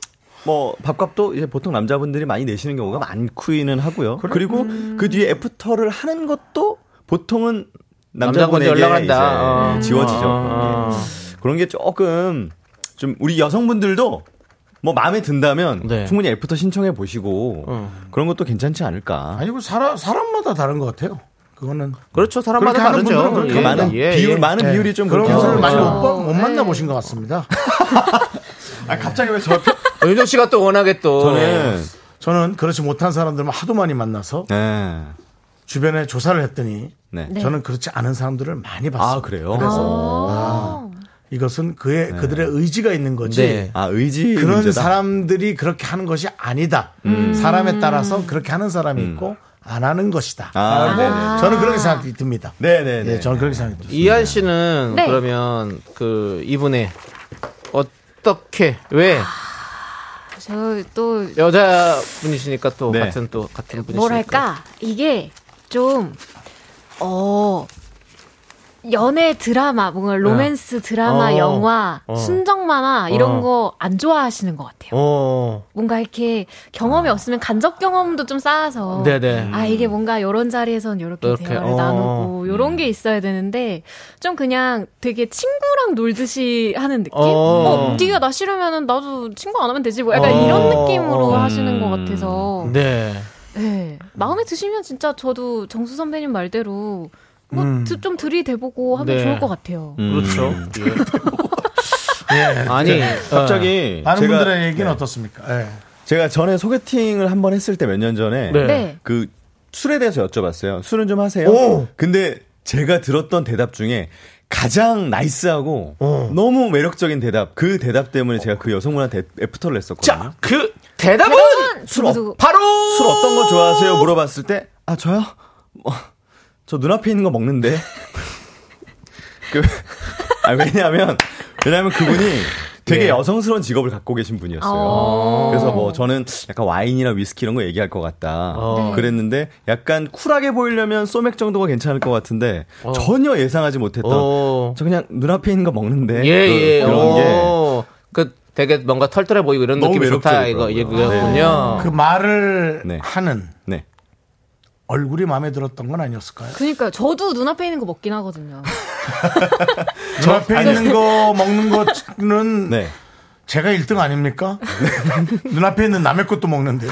뭐 밥값도 이제 보통 남자분들이 많이 내시는 경우가 많기는 하고요. 그리고그 뒤에 애프터를 하는 것도 보통은 남자분이 남자분에게 연락한다. 이제 어. 지워지죠. 어. 예. 그런 게 조금 좀 우리 여성분들도 뭐 마음에 든다면 네. 충분히 애프터 신청해 보시고 어. 그런 것도 괜찮지 않을까. 아니고 사람, 사람마다 다른 것 같아요. 그거는. 그렇죠. 사람마다 다르죠. 그 예, 많은 예, 비율 예. 많은 네. 비율이 좀 그런 분을 많이 나오죠. 못, 봐- 못 만나 보신 것 같습니다. 아 갑자기 왜 저? 윤정 씨가 또 워낙에 또 저는 저는 그렇지 못한 사람들만 하도 많이 만나서 네. 주변에 조사를 했더니 네. 네. 저는 그렇지 않은 사람들을 많이 봤어요. 아 그래요? 그래서 아. 이것은 그의 그들의 의지가 있는 거지. 네. 아, 의지. 그런 문제다? 사람들이 그렇게 하는 것이 아니다. 사람에 따라서 그렇게 하는 사람이 있고 안 하는 것이다. 아, 라고 네네. 저는 그렇게 생각이 듭니다. 네네네. 네, 저는 그렇게 생각이 듭니다. 이한 씨는 네. 그러면 그 이분의 어떻게 왜저또 여자 분이시니까 또 네. 같은 또 같은 분이시니까 뭐랄까 이게 좀 어. 연애 드라마, 뭔가 로맨스 드라마, 어. 영화, 어. 순정 만화 이런 어. 거안 좋아하시는 것 같아요. 어. 뭔가 이렇게 경험이 없으면 간접 경험도 좀 쌓아서 네네. 아 이게 뭔가 이런 자리에선 이렇게 이렇게, 대화를 어. 나누고 이런 게 있어야 되는데 좀 그냥 되게 친구랑 놀듯이 하는 느낌? 어. 어, 네가 나 싫으면은 나도 친구 안 하면 되지 뭐 약간 어. 이런 느낌으로 어. 하시는 것 같아서 네. 네. 마음에 드시면 진짜 저도 정수 선배님 말대로 뭐 음. 좀 들이대보고 하면 네. 좋을 것 같아요. 그렇죠. 예. 아니 갑자기 많은 제가- 분들의 얘기는 네. 어떻습니까? 예. 제가 전에 소개팅을 한 번 했을 때 몇 년 전에 네. 네. 그 술에 대해서 여쭤봤어요. 술은 좀 하세요? 오! 근데 제가 들었던 대답 중에 가장 nice하고 너무 매력적인 대답. 그 대답 때문에 제가 그 여성분한테 애프터를 했었거든요. 자, 그 대답은 술, 어. 바로 술 어떤 거 좋아하세요? 물어봤을 때, 아, 저요? 뭐, 저 눈앞에 있는 거 먹는데. 그, 아, 왜냐하면, 왜냐하면 그분이 되게 예. 여성스러운 직업을 갖고 계신 분이었어요. 어. 그래서 뭐 저는 약간 와인이나 위스키 이런 거 얘기할 것 같다. 어. 네. 그랬는데 약간 쿨하게 보이려면 소맥 정도가 괜찮을 것 같은데 어. 전혀 예상하지 못했던 어. 저 그냥 눈앞에 있는 거 먹는데 예, 예. 그런, 그런 게 어. 그 되게 뭔가 털털해 보이고 이런 느낌이 좋다 이거. 얘기였군요. 그 말을 네. 하는 네. 얼굴이 마음에 들었던 건 아니었을까요? 그러니까 저도 눈앞에 있는 거 먹긴 하거든요. 눈앞에 있는 거 먹는 거는 네. 제가 1등 아닙니까? 눈앞에 있는 남의 것도 먹는데.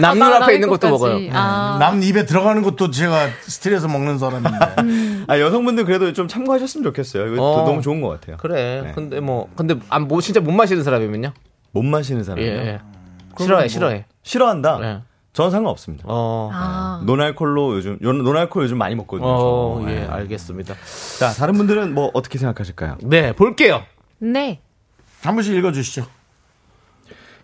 남 아, 눈앞에 있는 것도 것까지. 먹어요. 아. 남 입에 들어가는 것도 제가 스틸해서 먹는 사람인데. 아 여성분들 그래도 좀 참고하셨으면 좋겠어요. 이거 어. 너무 좋은 것 같아요. 그래. 네. 근데 뭐 근데 안, 뭐 진짜 못 마시는 사람이면요? 못 마시는 사람이요. 예. 예. 싫어해, 싫어해. 싫어한다. 네. 저는 상관없습니다. 어. 아. non-alcohol로 요즘 요- non-alcohol 요즘 많이 먹거든요. 어, 저. 예, 네. 알겠습니다. 자 다른 분들은 뭐 어떻게 생각하실까요? 네, 볼게요. 네. 한 번씩 읽어 주시죠.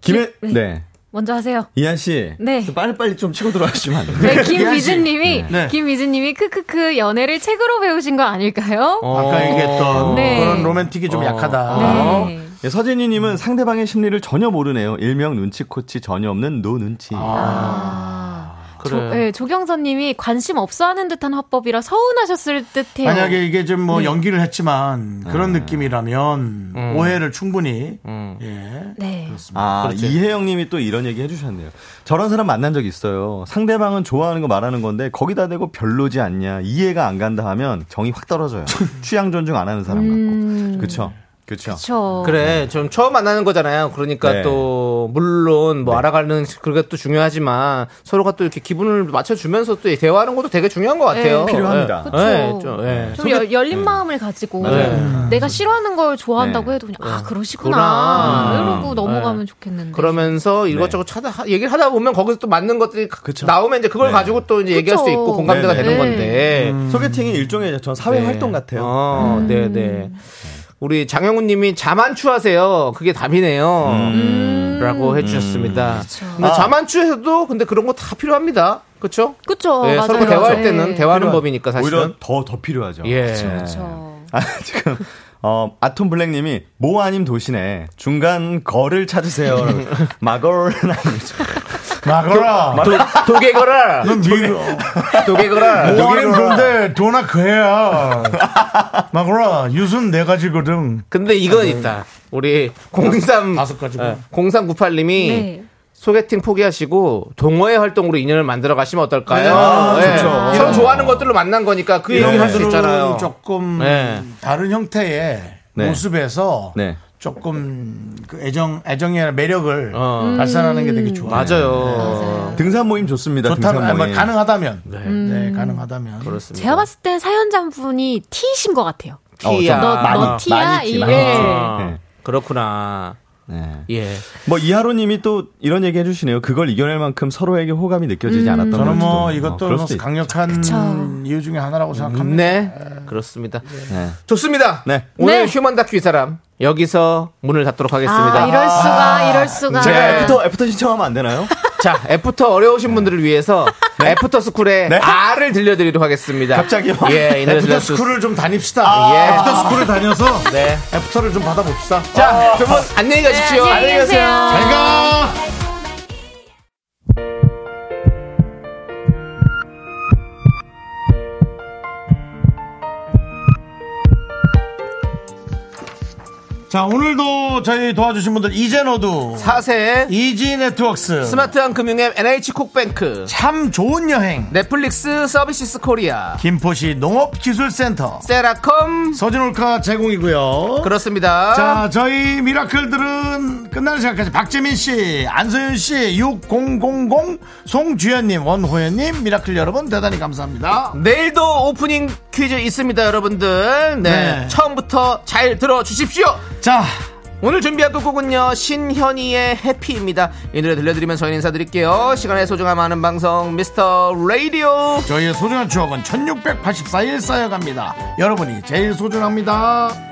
김혜 네. 네 먼저 하세요. 이한 씨, 네. 좀 빨리빨리 좀 치고 들어가시면 안 돼요? 네, 김미진 님이 네. 김미진 님이 크크크 연애를 책으로 배우신 거 아닐까요? 아까 얘기했던 네. 그런 로맨틱이 좀 어. 약하다. 네. 예, 서진이님은 상대방의 심리를 전혀 모르네요. 일명 눈치코치 전혀 없는 no 눈치. 아. 그래. 조, 네, 조경선님이 관심 없어하는 듯한 화법이라 서운하셨을 듯해요. 만약에 이게 좀뭐 네. 연기를 했지만 그런 느낌이라면 음. 오해를 충분히 음. 예. 네. 아, 그렇지. 이혜영님이 또 이런 얘기 해주셨네요. 저런 사람 만난 적 있어요. 상대방은 좋아하는 거 말하는 건데 거기다 대고 별로지 않냐, 이해가 안 간다 하면 정이 확 떨어져요. 취향 존중 안 하는 사람 같고. 그쵸? 그쵸? 그렇죠. 그래, 좀 처음 만나는 거잖아요. 그러니까 네. 또 물론 뭐 알아가는 그게 또 중요하지만 서로가 또 이렇게 기분을 맞춰주면서 또 대화하는 것도 되게 중요한 것 같아요. 네. 필요합니다. 네. 그쵸. 네, 좀, 네. 좀 열, 열린 마음을 가지고 네. 내가 싫어하는 걸 좋아한다고 네. 해도 그냥 아 그러시구나 그러나. 이러고 넘어가면 네. 좋겠는데. 그러면서 이것저것 찾아 하- 얘기를 하다 보면 거기서 또 맞는 것들이 그쵸. 나오면 이제 그걸 네. 가지고 또 이제 얘기할 수. 있고 공감대가 네, 되는 네. 건데. 소개팅이 일종의 전 사회 네. 활동 같아요. 어, 네, 네. 우리 장영훈 님이 자만추 하세요. 그게 답이네요. 음. 라고 해주셨습니다. 그쵸. 근데 아. 자만추에서도 근데 그런 거 다 필요합니다. 그쵸? 그쵸. 네, 맞아요. 서로 대화할 네. 때는 대화하는 필요하- 법이니까 사실은. 오히려 더, 더 필요하죠. 예. 그쵸. 아, 지금, 어, 아톰 블랙님이 모 아님 도시네. 중간 거를 찾으세요. 마걸 마거라. 도, 도개거라! 넌 미국 도개거라! 뭐하는 건데 도나 그애야. 마거라 유순 네 가지거든. 근데 이건 있다. 우리 03, 다섯 가지고. 0398님이 네. 소개팅 포기하시고 동호회 활동으로 인연을 만들어 가시면 어떨까요? 아, 네. 좋죠. 서로 좋아하는 것들로 만난 거니까 그 얘기를 할 수 있잖아요. 조금 네. 다른 형태의 네. 모습에서 네. 조금 그 애정 애정의 매력을 어. 발산하는 게 되게 좋아요. 맞아요. 등산 모임 좋습니다. 좋다면 등산 아니, 뭐 모임. 가능하다면 네. 네, 가능하다면 그렇습니다. 제가 봤을 땐 사연자 분이 T이신 것 같아요. 어, T야. 너, 많이, 너 T야? 많이 T, 이- 많이 예. T. 아, 네. 그렇구나. 네. 예. 뭐 이하로님이 또 이런 얘기 해주시네요. 그걸 이겨낼 만큼 서로에게 호감이 느껴지지 음. 않았던 저는 뭐. 이것도 어, 뭐 강력한 그쵸. 이유 중에 하나라고 생각합니다. 네. 그렇습니다. 네. 좋습니다. 네. 오늘 네. 휴먼 다큐 이 사람 여기서 문을 닫도록 하겠습니다. 아, 이럴 수가, 이럴 수가. 제가 네. 애프터 애프터 신청하면 안 되나요? 자, 애프터 어려우신 분들을 위해서 애프터 스쿨의 네? AH를 들려드리도록 하겠습니다. 갑자기요? 예, after school을 좀 다닙시다. 예. after school을 다녀서 네. 애프터를 좀 받아봅시다. 자, 두분 안녕히 가십시오. 네, 안녕히 계세요. 잘 가. 자, 오늘도 저희 도와주신 분들, 이젠어두, 사세 이지 네트웍스, 스마트한 금융앱 NH콕뱅크 참 좋은 여행, 넷플릭스 서비스 코리아 김포시 농업기술센터, 세라컴 서진올카 제공이고요. 그렇습니다. 자, 저희 미라클들은 끝나는 시간까지 박재민 씨, 안소연 씨, 6000, 송주현님, 원호연님, 미라클 여러분 대단히 감사합니다. 내일도 오프닝 퀴즈 있습니다, 여러분들. 네. 네. 처음부터 잘 들어주십시오. 자, 오늘 준비한 끝곡은요, 신현이의 해피입니다. 이 노래 들려드리면 저희 인사드릴게요. 시간의 소중함 아는 방송, 미스터 라디오. 저희의 소중한 추억은 1684일 쌓여갑니다. 여러분이 제일 소중합니다.